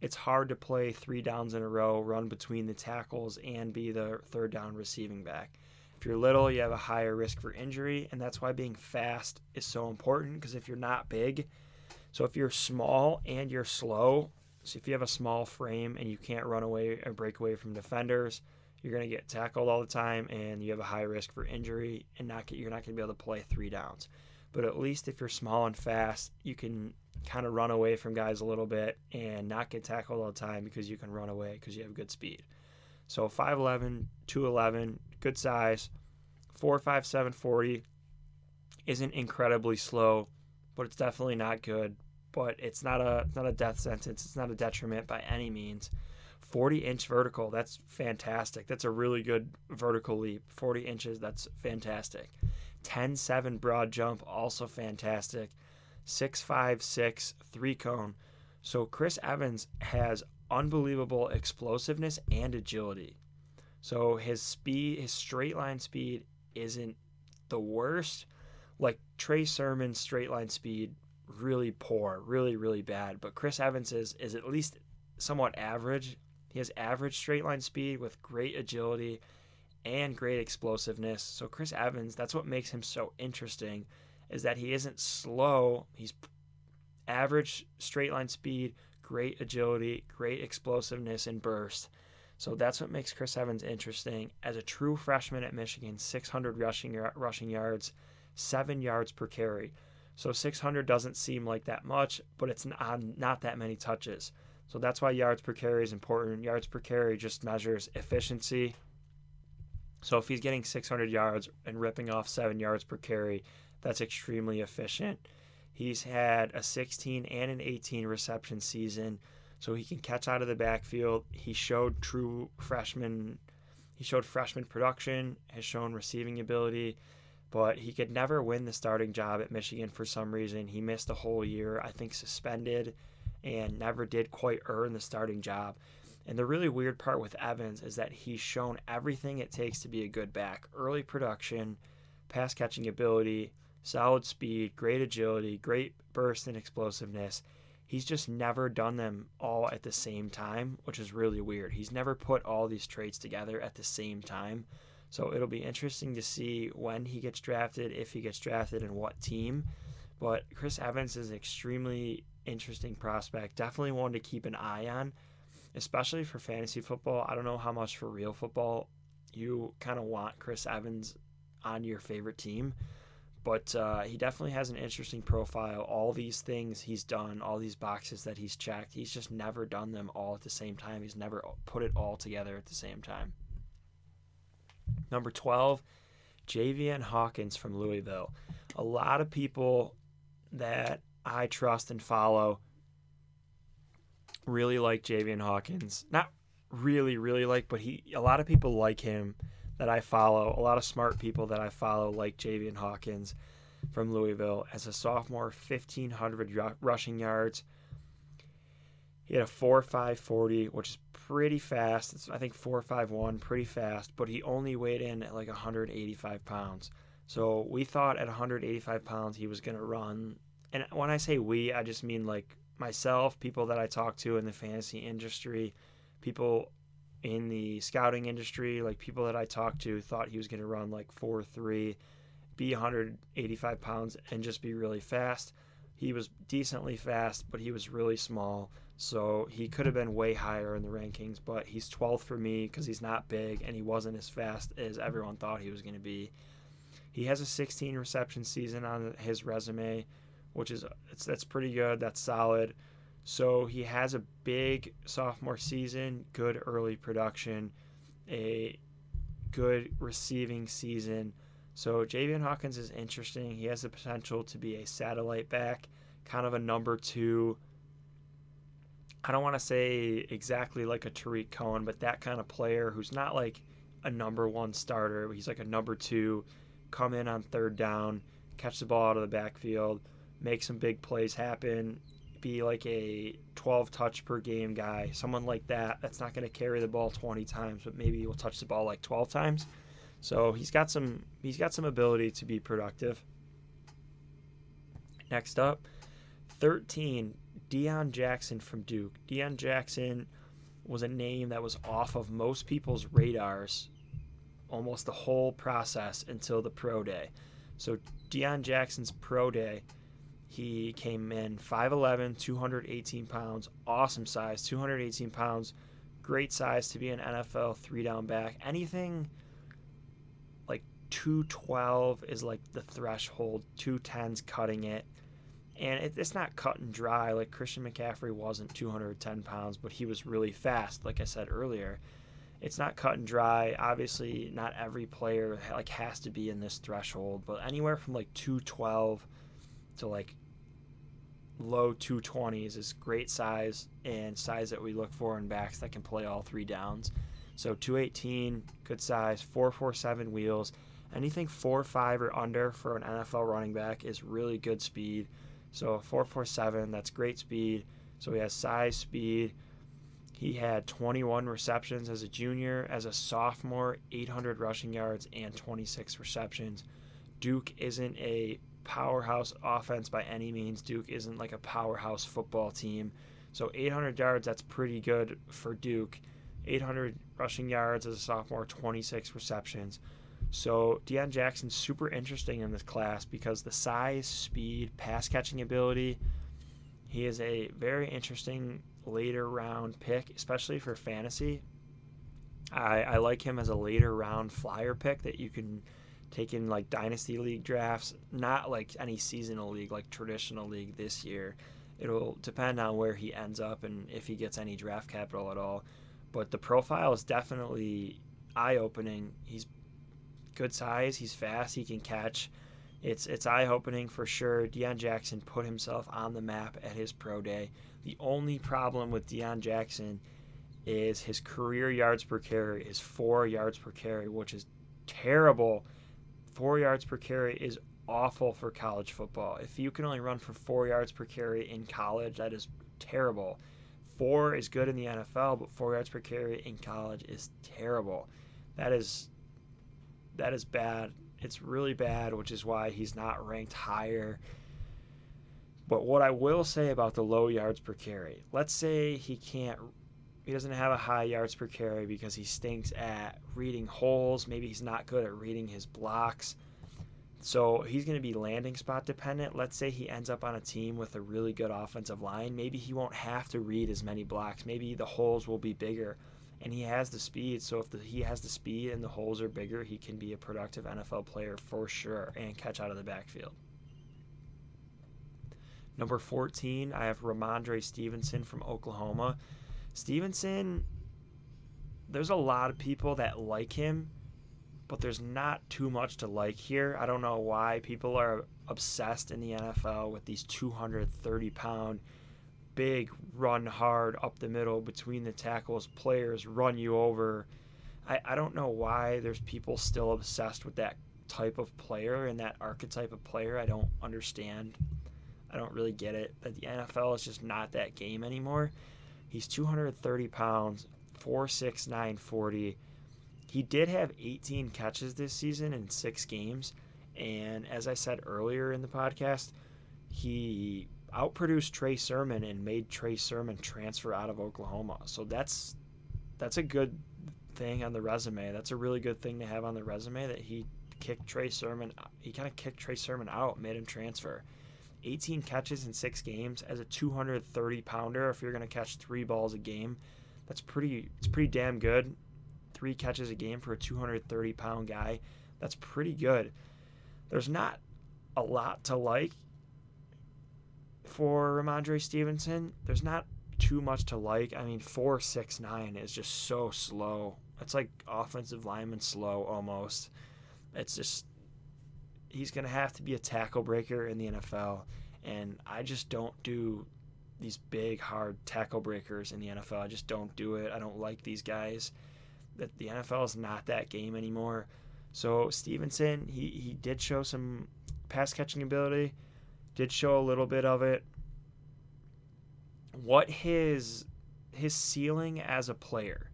it's hard to play three downs in a row, run between the tackles, and be the third down receiving back. If you're little, you have a higher risk for injury, and that's why being fast is so important because if you're not big, so if you're small and you're slow, so if you have a small frame and you can't run away or break away from defenders, you're going to get tackled all the time and you have a high risk for injury and not get, you're not going to be able to play three downs. But at least if you're small and fast, you can kind of run away from guys a little bit and not get tackled all the time because you can run away because you have good speed. So 5'11, 211, good size, 4'5, 40 isn't incredibly slow, but it's definitely not good but it's not a not a death sentence. It's not a detriment by any means. 40 inch vertical, that's fantastic. That's a really good vertical leap. 40 inches, that's fantastic. 10 7 broad jump, also fantastic. 6 5 6 three cone. So Chris Evans has unbelievable explosiveness and agility. So his speed, his straight line speed isn't the worst. Like Trey Sermon's straight line speed really poor, really really bad. But Chris Evans is is at least somewhat average. He has average straight line speed with great agility and great explosiveness. So Chris Evans, that's what makes him so interesting is that he isn't slow. He's average straight line speed, great agility, great explosiveness and burst. So that's what makes Chris Evans interesting. As a true freshman at Michigan, 600 rushing rushing yards, 7 yards per carry. So 600 doesn't seem like that much, but it's not, uh, not that many touches. So that's why yards per carry is important. Yards per carry just measures efficiency. So if he's getting 600 yards and ripping off 7 yards per carry, that's extremely efficient. He's had a 16 and an 18 reception season, so he can catch out of the backfield. He showed true freshman he showed freshman production, has shown receiving ability but he could never win the starting job at Michigan for some reason. He missed a whole year, I think suspended, and never did quite earn the starting job. And the really weird part with Evans is that he's shown everything it takes to be a good back early production, pass catching ability, solid speed, great agility, great burst and explosiveness. He's just never done them all at the same time, which is really weird. He's never put all these traits together at the same time. So it'll be interesting to see when he gets drafted, if he gets drafted, and what team. But Chris Evans is an extremely interesting prospect. Definitely one to keep an eye on, especially for fantasy football. I don't know how much for real football you kind of want Chris Evans on your favorite team. But uh, he definitely has an interesting profile. All these things he's done, all these boxes that he's checked, he's just never done them all at the same time. He's never put it all together at the same time. Number 12, Javian Hawkins from Louisville. A lot of people that I trust and follow really like Javian Hawkins. Not really, really like, but he a lot of people like him that I follow. A lot of smart people that I follow like Javian Hawkins from Louisville as a sophomore, 1,500 rushing yards. He had a 4.540, which is pretty fast. It's, I think 4.51, pretty fast, but he only weighed in at like 185 pounds. So we thought at 185 pounds he was going to run. And when I say we, I just mean like myself, people that I talk to in the fantasy industry, people in the scouting industry, like people that I talked to thought he was going to run like 4 3, be 185 pounds, and just be really fast. He was decently fast, but he was really small. So he could have been way higher in the rankings, but he's 12th for me because he's not big and he wasn't as fast as everyone thought he was going to be. He has a 16 reception season on his resume, which is that's pretty good. That's solid. So he has a big sophomore season, good early production, a good receiving season. So Javian Hawkins is interesting. He has the potential to be a satellite back, kind of a number two. I don't want to say exactly like a Tarik Cohen, but that kind of player who's not like a number one starter. He's like a number two, come in on third down, catch the ball out of the backfield, make some big plays happen, be like a 12 touch per game guy, someone like that. That's not going to carry the ball 20 times, but maybe he will touch the ball like 12 times. So he's got some he's got some ability to be productive. Next up, 13, Deon Jackson from Duke. Deon Jackson was a name that was off of most people's radars almost the whole process until the pro day. So Deon Jackson's pro day, he came in 5'11, 218 pounds, awesome size, 218 pounds, great size to be an NFL three down back. Anything like 212 is like the threshold, 210's cutting it. And it, it's not cut and dry. Like Christian McCaffrey wasn't 210 pounds, but he was really fast, like I said earlier it's not cut and dry. Obviously, not every player like has to be in this threshold, but anywhere from like 212 to like low 220s is great size and size that we look for in backs that can play all three downs. So 218, good size, 447 wheels. Anything 4 5 or under for an NFL running back is really good speed. So 447, that's great speed. So he has size, speed. He had 21 receptions as a junior. As a sophomore, 800 rushing yards and 26 receptions. Duke isn't a powerhouse offense by any means. Duke isn't like a powerhouse football team. So 800 yards, that's pretty good for Duke. 800 rushing yards as a sophomore, 26 receptions. So Deon Jackson's super interesting in this class because the size, speed, pass catching ability. He is a very interesting later round pick, especially for fantasy. I, I like him as a later round flyer pick that you can take in like dynasty league drafts, not like any seasonal league like traditional league this year. It'll depend on where he ends up and if he gets any draft capital at all. But the profile is definitely eye opening. He's good size, he's fast, he can catch. It's it's eye opening for sure. Deon Jackson put himself on the map at his pro day. The only problem with Deon Jackson is his career yards per carry is four yards per carry, which is terrible four yards per carry is awful for college football. If you can only run for four yards per carry in college, that is terrible. Four is good in the NFL, but four yards per carry in college is terrible. That is that is bad. It's really bad, which is why he's not ranked higher. But what I will say about the low yards per carry, let's say he can't he doesn't have a high yards per carry because he stinks at reading holes. Maybe he's not good at reading his blocks. So he's going to be landing spot dependent. Let's say he ends up on a team with a really good offensive line. Maybe he won't have to read as many blocks. Maybe the holes will be bigger and he has the speed. So if the, he has the speed and the holes are bigger, he can be a productive NFL player for sure and catch out of the backfield. Number 14, I have Rhamondre Stevenson from Oklahoma. Stevenson, there's a lot of people that like him, but there's not too much to like here. I don't know why people are obsessed in the NFL with these 230 pound, big, run hard up the middle between the tackles players, run you over. I, I don't know why there's people still obsessed with that type of player and that archetype of player. I don't understand. I don't really get it. That the NFL is just not that game anymore. He's 230 pounds, 4'6, 940. He did have 18 catches this season in six games. And as I said earlier in the podcast, he outproduced Trey Sermon and made Trey Sermon transfer out of Oklahoma. So that's that's a good thing on the resume. That's a really good thing to have on the resume that he kicked Trey Sermon. He kind of kicked Trey Sermon out, made him transfer. 18 catches in six games as a 230 pounder. If you're going to catch three balls a game, that's pretty. It's pretty damn good. Three catches a game for a 230 pound guy. That's pretty good. There's not a lot to like for Rhamondre Stevenson. There's not too much to like. I mean, four six nine is just so slow. It's like offensive lineman slow almost. It's just he's to have to be a tackle breaker in the NFL. And I just don't do these big, hard tackle breakers in the NFL. I just don't do it. I don't like these guys. That the NFL is not that game anymore. So Stevenson, he, he did show some pass catching ability, did show a little bit of it. What his his ceiling as a player,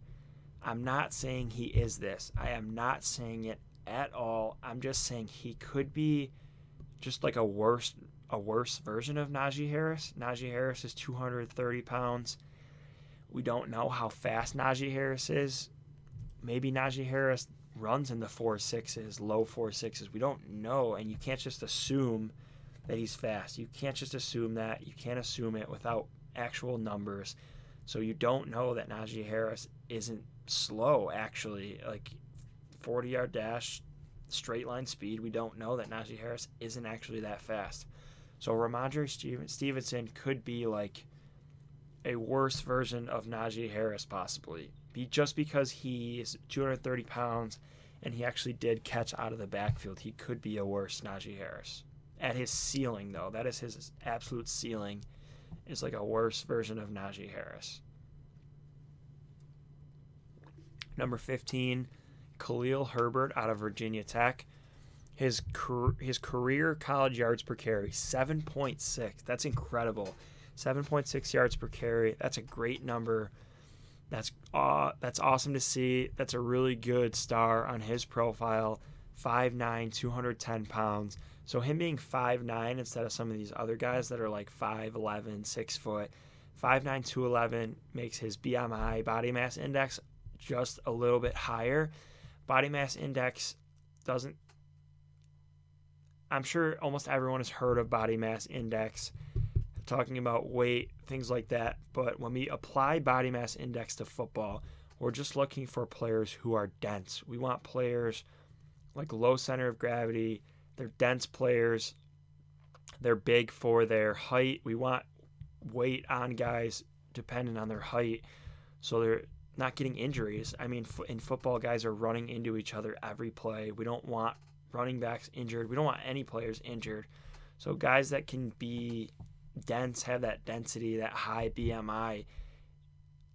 I'm not saying he is this. I am not saying it at all. I'm just saying he could be just like a worse a worse version of Najee Harris. Najee Harris is 230 pounds. We don't know how fast Najee Harris is. Maybe Najee Harris runs in the four sixes, low four sixes. We don't know, and you can't just assume that he's fast. You can't just assume that. You can't assume it without actual numbers. So you don't know that Najee Harris isn't slow. Actually, like 40 yard dash, straight line speed. We don't know that Najee Harris isn't actually that fast. So Rhamondre Stevenson could be like a worse version of Najee Harris, possibly. Be just because he is 230 pounds and he actually did catch out of the backfield, he could be a worse Najee Harris. At his ceiling, though, that is his absolute ceiling, is like a worse version of Najee Harris. Number 15, Khalil Herbert out of Virginia Tech. His his career college yards per carry 7.6. That's incredible. 7.6 yards per carry. That's a great number. That's uh, that's awesome to see. That's a really good star on his profile. 5'9", 210 pounds. So him being 5'9 instead of some of these other guys that are like 5'11, 6 foot. 5'9", 211 makes his BMI body mass index just a little bit higher. Body mass index doesn't I'm sure almost everyone has heard of body mass index, talking about weight, things like that. But when we apply body mass index to football, we're just looking for players who are dense. We want players like low center of gravity. They're dense players. They're big for their height. We want weight on guys dependent on their height. So they're not getting injuries. I mean, in football, guys are running into each other every play. We don't want running backs injured. We don't want any players injured. So guys that can be dense, have that density, that high BMI,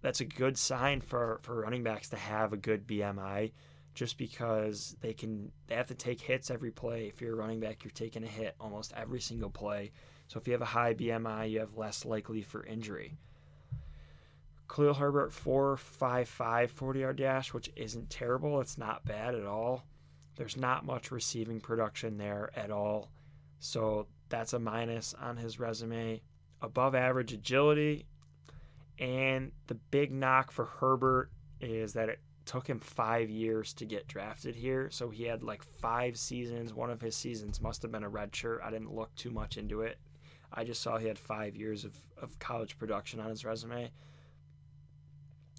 that's a good sign for, for running backs to have a good BMI just because they can they have to take hits every play. If you're a running back, you're taking a hit almost every single play. So if you have a high BMI, you have less likely for injury. Khalil Herbert 4.55 40 yard dash, which isn't terrible. It's not bad at all. There's not much receiving production there at all. So that's a minus on his resume. Above average agility. And the big knock for Herbert is that it took him five years to get drafted here. So he had like five seasons. One of his seasons must have been a red shirt. I didn't look too much into it. I just saw he had five years of, of college production on his resume.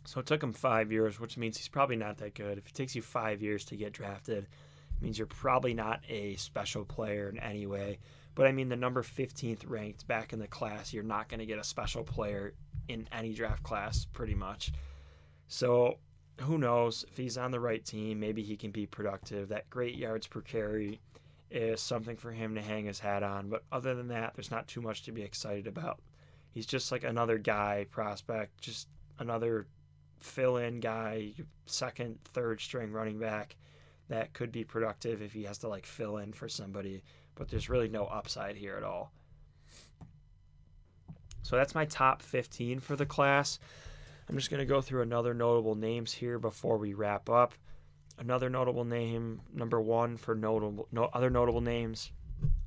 So it took him five years, which means he's probably not that good. If it takes you five years to get drafted, it means you're probably not a special player in any way. But I mean, the number 15th ranked back in the class, you're not going to get a special player in any draft class, pretty much. So who knows if he's on the right team, maybe he can be productive. That great yards per carry is something for him to hang his hat on. But other than that, there's not too much to be excited about. He's just like another guy prospect, just another fill in guy, second, third string running back that could be productive if he has to like fill in for somebody. But there's really no upside here at all. So that's my top 15 for the class. I'm just going to go through another notable names here before we wrap up. Another notable name, number one for notable no other notable names,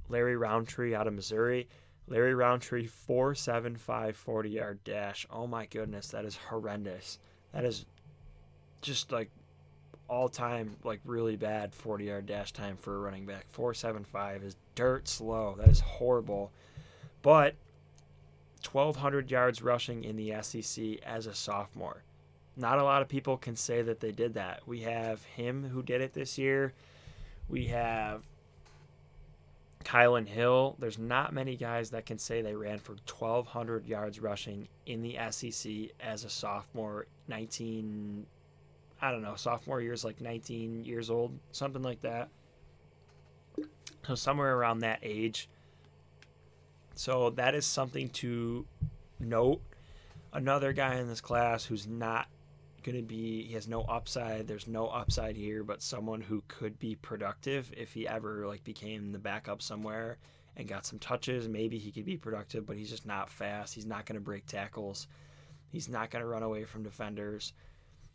Larry Rountree out of Missouri. Larry Rountree 475 40 yard dash. Oh my goodness, that is horrendous. That is just like all time, like really bad 40 yard dash time for a running back. 475 is dirt slow. That is horrible. But 1,200 yards rushing in the SEC as a sophomore. Not a lot of people can say that they did that. We have him who did it this year. We have Kylin Hill. There's not many guys that can say they ran for 1,200 yards rushing in the SEC as a sophomore, 19, I don't know, sophomore years like 19 years old, something like that. So somewhere around that age. So that is something to note. Another guy in this class who's not going to be, he has no upside. There's no upside here, but someone who could be productive if he ever like became the backup somewhere and got some touches. Maybe he could be productive, but he's just not fast. He's not going to break tackles. He's not going to run away from defenders.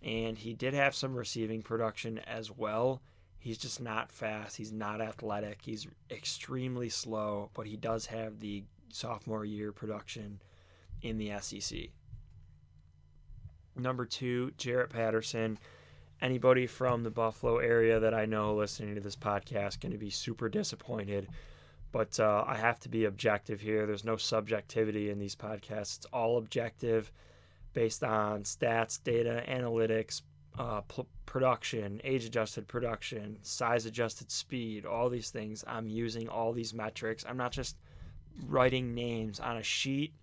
And he did have some receiving production as well. He's just not fast. He's not athletic. He's extremely slow, but he does have the sophomore year production in the SEC. Number two, Jaret Patterson. Anybody from the Buffalo area that I know listening to this podcast going to be super disappointed. But uh, I have to be objective here. There's no subjectivity in these podcasts. It's all objective, based on stats, data, analytics, uh, p- production, age-adjusted production, size-adjusted speed. All these things. I'm using all these metrics. I'm not just writing names on a sheet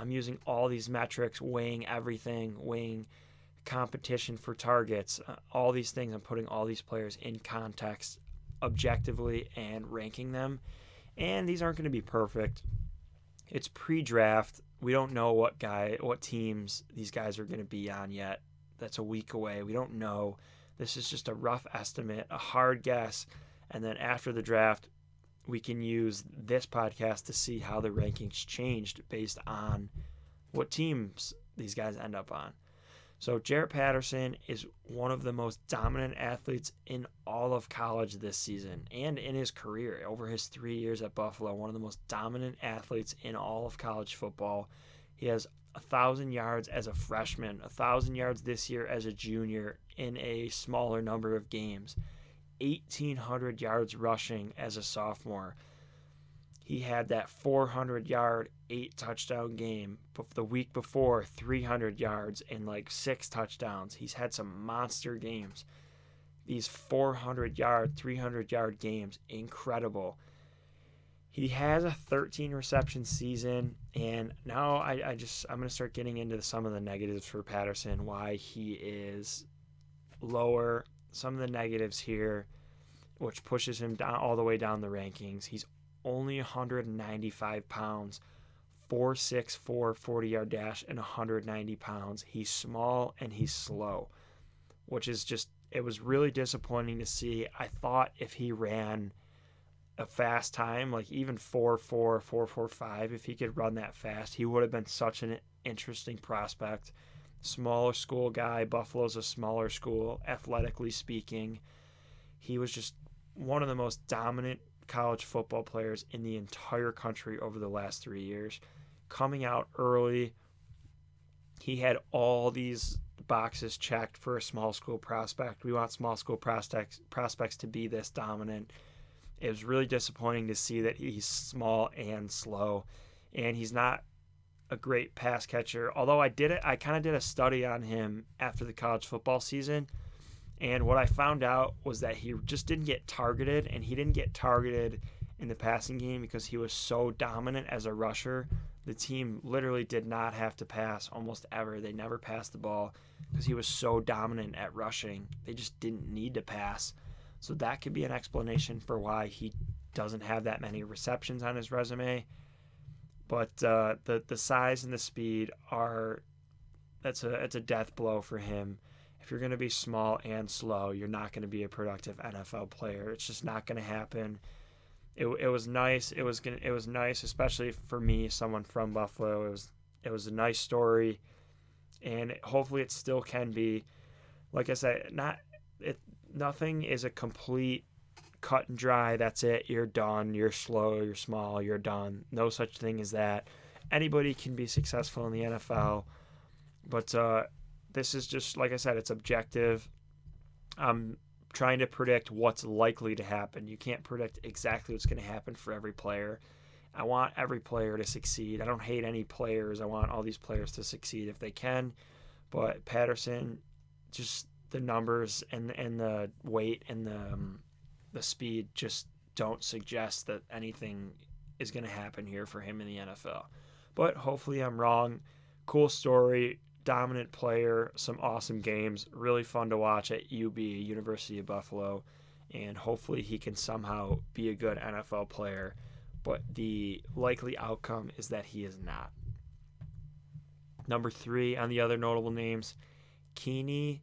I'm using all these metrics, weighing everything, weighing competition for targets, uh, all these things. I'm putting all these players in context objectively and ranking them. And these aren't going to be perfect. It's pre-draft. We don't know what guy, what teams these guys are going to be on yet. That's a week away. We don't know. This is just a rough estimate, a hard guess. And then after the draft, we can use this podcast to see how the rankings changed based on what teams these guys end up on. So, Jaret Patterson is one of the most dominant athletes in all of college this season and in his career. Over his three years at Buffalo, one of the most dominant athletes in all of college football. He has a thousand yards as a freshman, a thousand yards this year as a junior in a smaller number of games. 1,800 yards rushing as a sophomore. He had that 400 yard, eight touchdown game. But the week before, 300 yards and like six touchdowns. He's had some monster games. These 400 yard, 300 yard games, incredible. He has a 13 reception season, and now I, I just I'm gonna start getting into some of the negatives for Patterson. Why he is lower some of the negatives here, which pushes him down all the way down the rankings. He's only 195 pounds, 4'6'4 40 yard dash, and 190 pounds. He's small and he's slow, which is just, it was really disappointing to see. I thought if he ran a fast time, like even 4'4, 4'4'5, if he could run that fast, he would have been such an interesting prospect smaller school guy. Buffalo's a smaller school, athletically speaking. He was just one of the most dominant college football players in the entire country over the last three years. Coming out early, he had all these boxes checked for a small school prospect. We want small school prospects prospects to be this dominant. It was really disappointing to see that he's small and slow, and he's not a great pass catcher. Although I did it, I kind of did a study on him after the college football season, and what I found out was that he just didn't get targeted, and he didn't get targeted in the passing game because he was so dominant as a rusher. The team literally did not have to pass almost ever. They never passed the ball because he was so dominant at rushing. They just didn't need to pass. So that could be an explanation for why he doesn't have that many receptions on his resume. But uh, the the size and the speed are that's a it's a death blow for him. If you're going to be small and slow, you're not going to be a productive NFL player. It's just not going to happen. It, it was nice. It was gonna, it was nice, especially for me, someone from Buffalo. It was it was a nice story, and hopefully it still can be. Like I said, not it. Nothing is a complete cut and dry. That's it. You're done. You're slow. You're small. You're done. No such thing as that. Anybody can be successful in the NFL, but uh, this is just like I said. It's objective. I'm trying to predict what's likely to happen. You can't predict exactly what's going to happen for every player. I want every player to succeed. I don't hate any players. I want all these players to succeed if they can. But Patterson, just the numbers and and the weight and the um, the speed just don't suggest that anything is going to happen here for him in the NFL. But hopefully I'm wrong. Cool story, dominant player, some awesome games, really fun to watch at UB, University of Buffalo, and hopefully he can somehow be a good NFL player. But the likely outcome is that he is not. Number three on the other notable names, Kini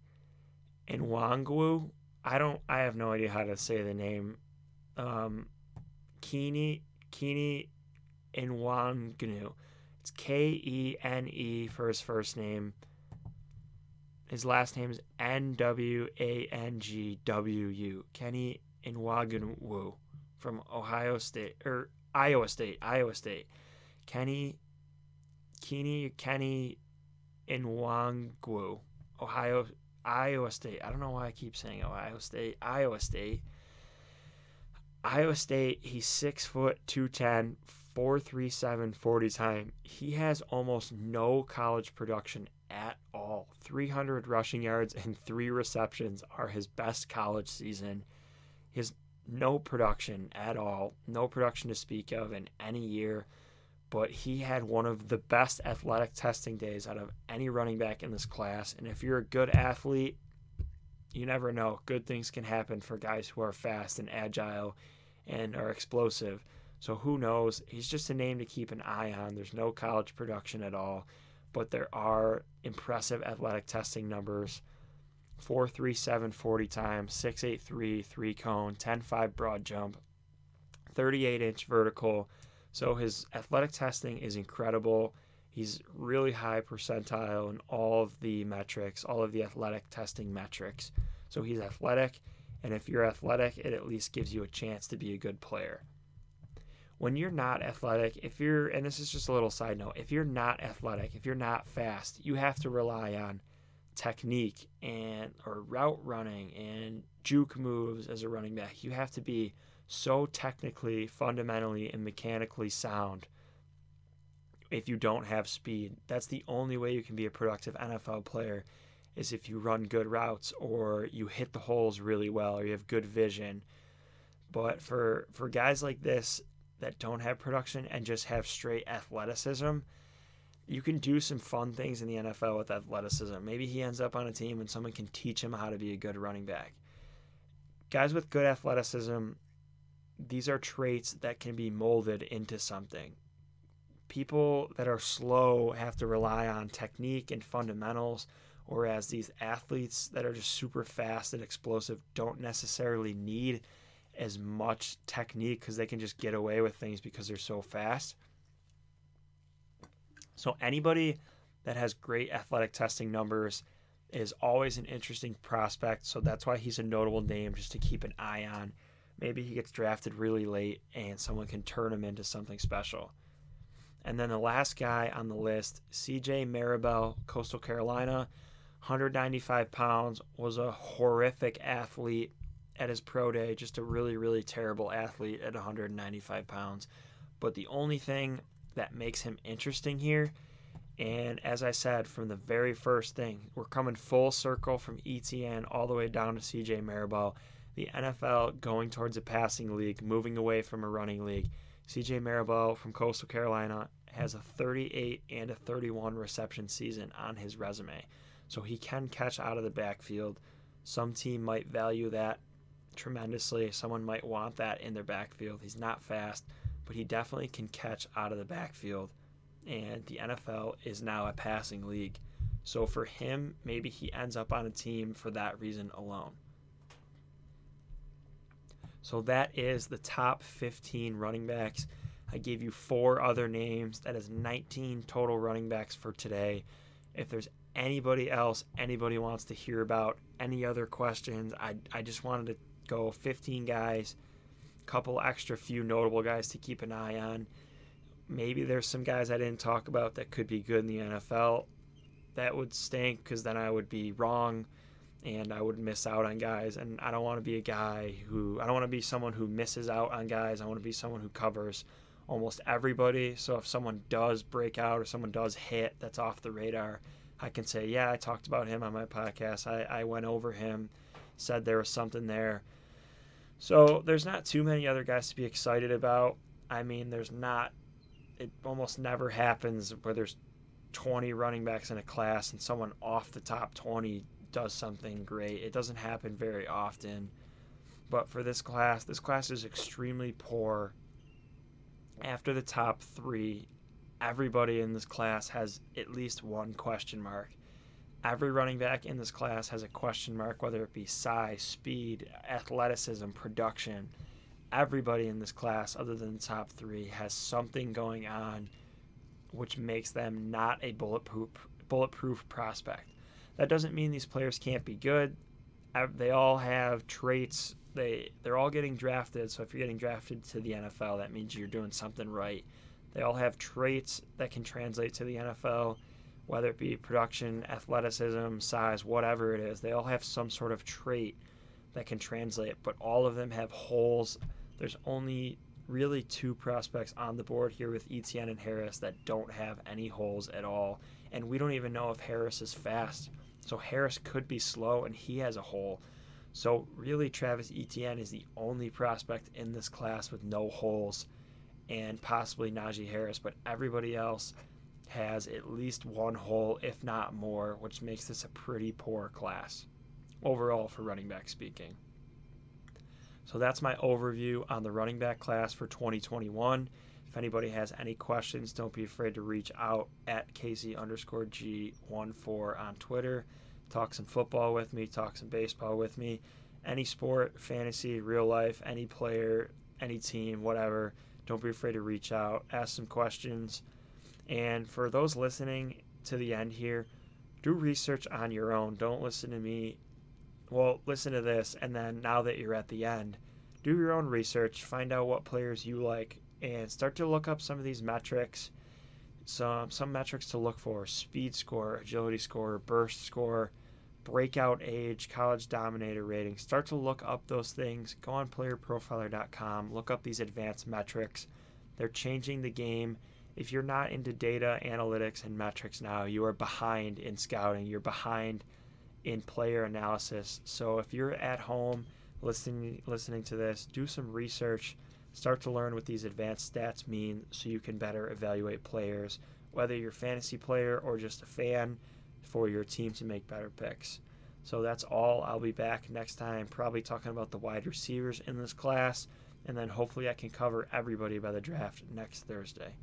Nwangwu. I don't. I have no idea how to say the name. Um, Kini Kini Nwangwu. It's K E N E for his first name. His last name is N W A N G W U. Kenny Nwangwu from Ohio State or Iowa State. Iowa State. Kenny Kenny Kenny Nwangwu. Ohio Iowa State. I don't know why I keep saying Ohio State. Iowa State. Iowa State, he's six foot two ten, four three seven forty time. He has almost no college production at all. 300 rushing yards and three receptions are his best college season. Has no production at all, no production to speak of in any year but he had one of the best athletic testing days out of any running back in this class. And if you're a good athlete, you never know. Good things can happen for guys who are fast and agile and are explosive. So who knows? He's just a name to keep an eye on. There's no college production at all, but there are impressive athletic testing numbers. 437 40 times, 683 3 cone, 10 5 broad jump, 38 inch vertical, so his athletic testing is incredible. He's really high percentile in all of the metrics, all of the athletic testing metrics. So he's athletic, and if you're athletic, it at least gives you a chance to be a good player. When you're not athletic, if you're, and this is just a little side note, if you're not athletic, if you're not fast, you have to rely on technique and or route running and juke moves as a running back. You have to be so technically, fundamentally, and mechanically sound if you don't have speed. That's the only way you can be a productive NFL player is if you run good routes or you hit the holes really well or you have good vision. But for for guys like this that don't have production and just have straight athleticism, you can do some fun things in the NFL with athleticism. Maybe he ends up on a team and someone can teach him how to be a good running back. Guys with good athleticism these are traits that can be molded into something. People that are slow have to rely on technique and fundamentals, whereas these athletes that are just super fast and explosive don't necessarily need as much technique because they can just get away with things because they're so fast. So, anybody that has great athletic testing numbers is always an interesting prospect. So, that's why he's a notable name just to keep an eye on maybe he gets drafted really late and someone can turn him into something special. And then the last guy on the list, CJ Marable, Coastal Carolina, 195 pounds, was a horrific athlete at his pro day, just a really, really terrible athlete at 195 pounds. But the only thing that makes him interesting here And as I said from the very first thing, we're coming full circle from Etienne all the way down to CJ Marable. The NFL going towards a passing league, moving away from a running league. CJ Marable from Coastal Carolina has a 38 and a 31 reception season on his resume. So he can catch out of the backfield. Some team might value that tremendously. Someone might want that in their backfield. He's not fast, but he definitely can catch out of the backfield. And the NFL is now a passing league. So for him, maybe he ends up on a team for that reason alone. So that is the top 15 running backs. I gave you four other names. That is 19 total running backs for today. If there's anybody else anybody wants to hear about, any other questions, I, I just wanted to go 15 guys, a couple extra few notable guys to keep an eye on. Maybe there's some guys I didn't talk about that could be good in the NFL. That would stink because then I would be wrong and I would miss out on guys. And I don't want to be a guy who, I don't want to be someone who misses out on guys. I want to be someone who covers almost everybody. So if someone does break out or someone does hit that's off the radar, I can say, yeah, I talked about him on my podcast. I, I went over him, said there was something there. So there's not too many other guys to be excited about. I mean, there's not, it almost never happens where there's 20 running backs in a class and someone off the top 20 does something great. It doesn't happen very often. But for this class, this class is extremely poor. After the top three, everybody in this class has at least one question mark. Every running back in this class has a question mark, whether it be size, speed, athleticism, production. Everybody in this class, other than the top three, has something going on which makes them not a bulletproof bulletproof prospect. That doesn't mean these players can't be good. They all have traits. They they're all getting drafted. So if you're getting drafted to the NFL, that means you're doing something right. They all have traits that can translate to the NFL, whether it be production, athleticism, size, whatever it is. They all have some sort of trait that can translate, but all of them have holes. There's only really two prospects on the board here with Etienne and Harris that don't have any holes at all. And we don't even know if Harris is fast. So Harris could be slow and he has a hole. So really Travis Etienne is the only prospect in this class with no holes and possibly Najee Harris, but everybody else has at least one hole, if not more, which makes this a pretty poor class overall for running back speaking. So that's my overview on the running back class for 2021. If anybody has any questions, don't be afraid to reach out at Casey underscore G14 on Twitter. Talk some football with me, talk some baseball with me. Any sport, fantasy, real life, any player, any team, whatever. Don't be afraid to reach out, ask some questions. And for those listening to the end here, do research on your own. Don't listen to me. Well, listen to this, and then now that you're at the end, do your own research, find out what players you like, and start to look up some of these metrics. Some some metrics to look for: speed score, agility score, burst score, breakout age, college dominator rating. Start to look up those things. Go on playerprofiler.com, look up these advanced metrics. They're changing the game. If you're not into data analytics and metrics now, you are behind in scouting. You're behind in player analysis. So if you're at home listening listening to this, do some research. Start to learn what these advanced stats mean so you can better evaluate players, whether you're a fantasy player or just a fan for your team to make better picks. So that's all. I'll be back next time, probably talking about the wide receivers in this class, and then hopefully I can cover everybody by the draft next Thursday.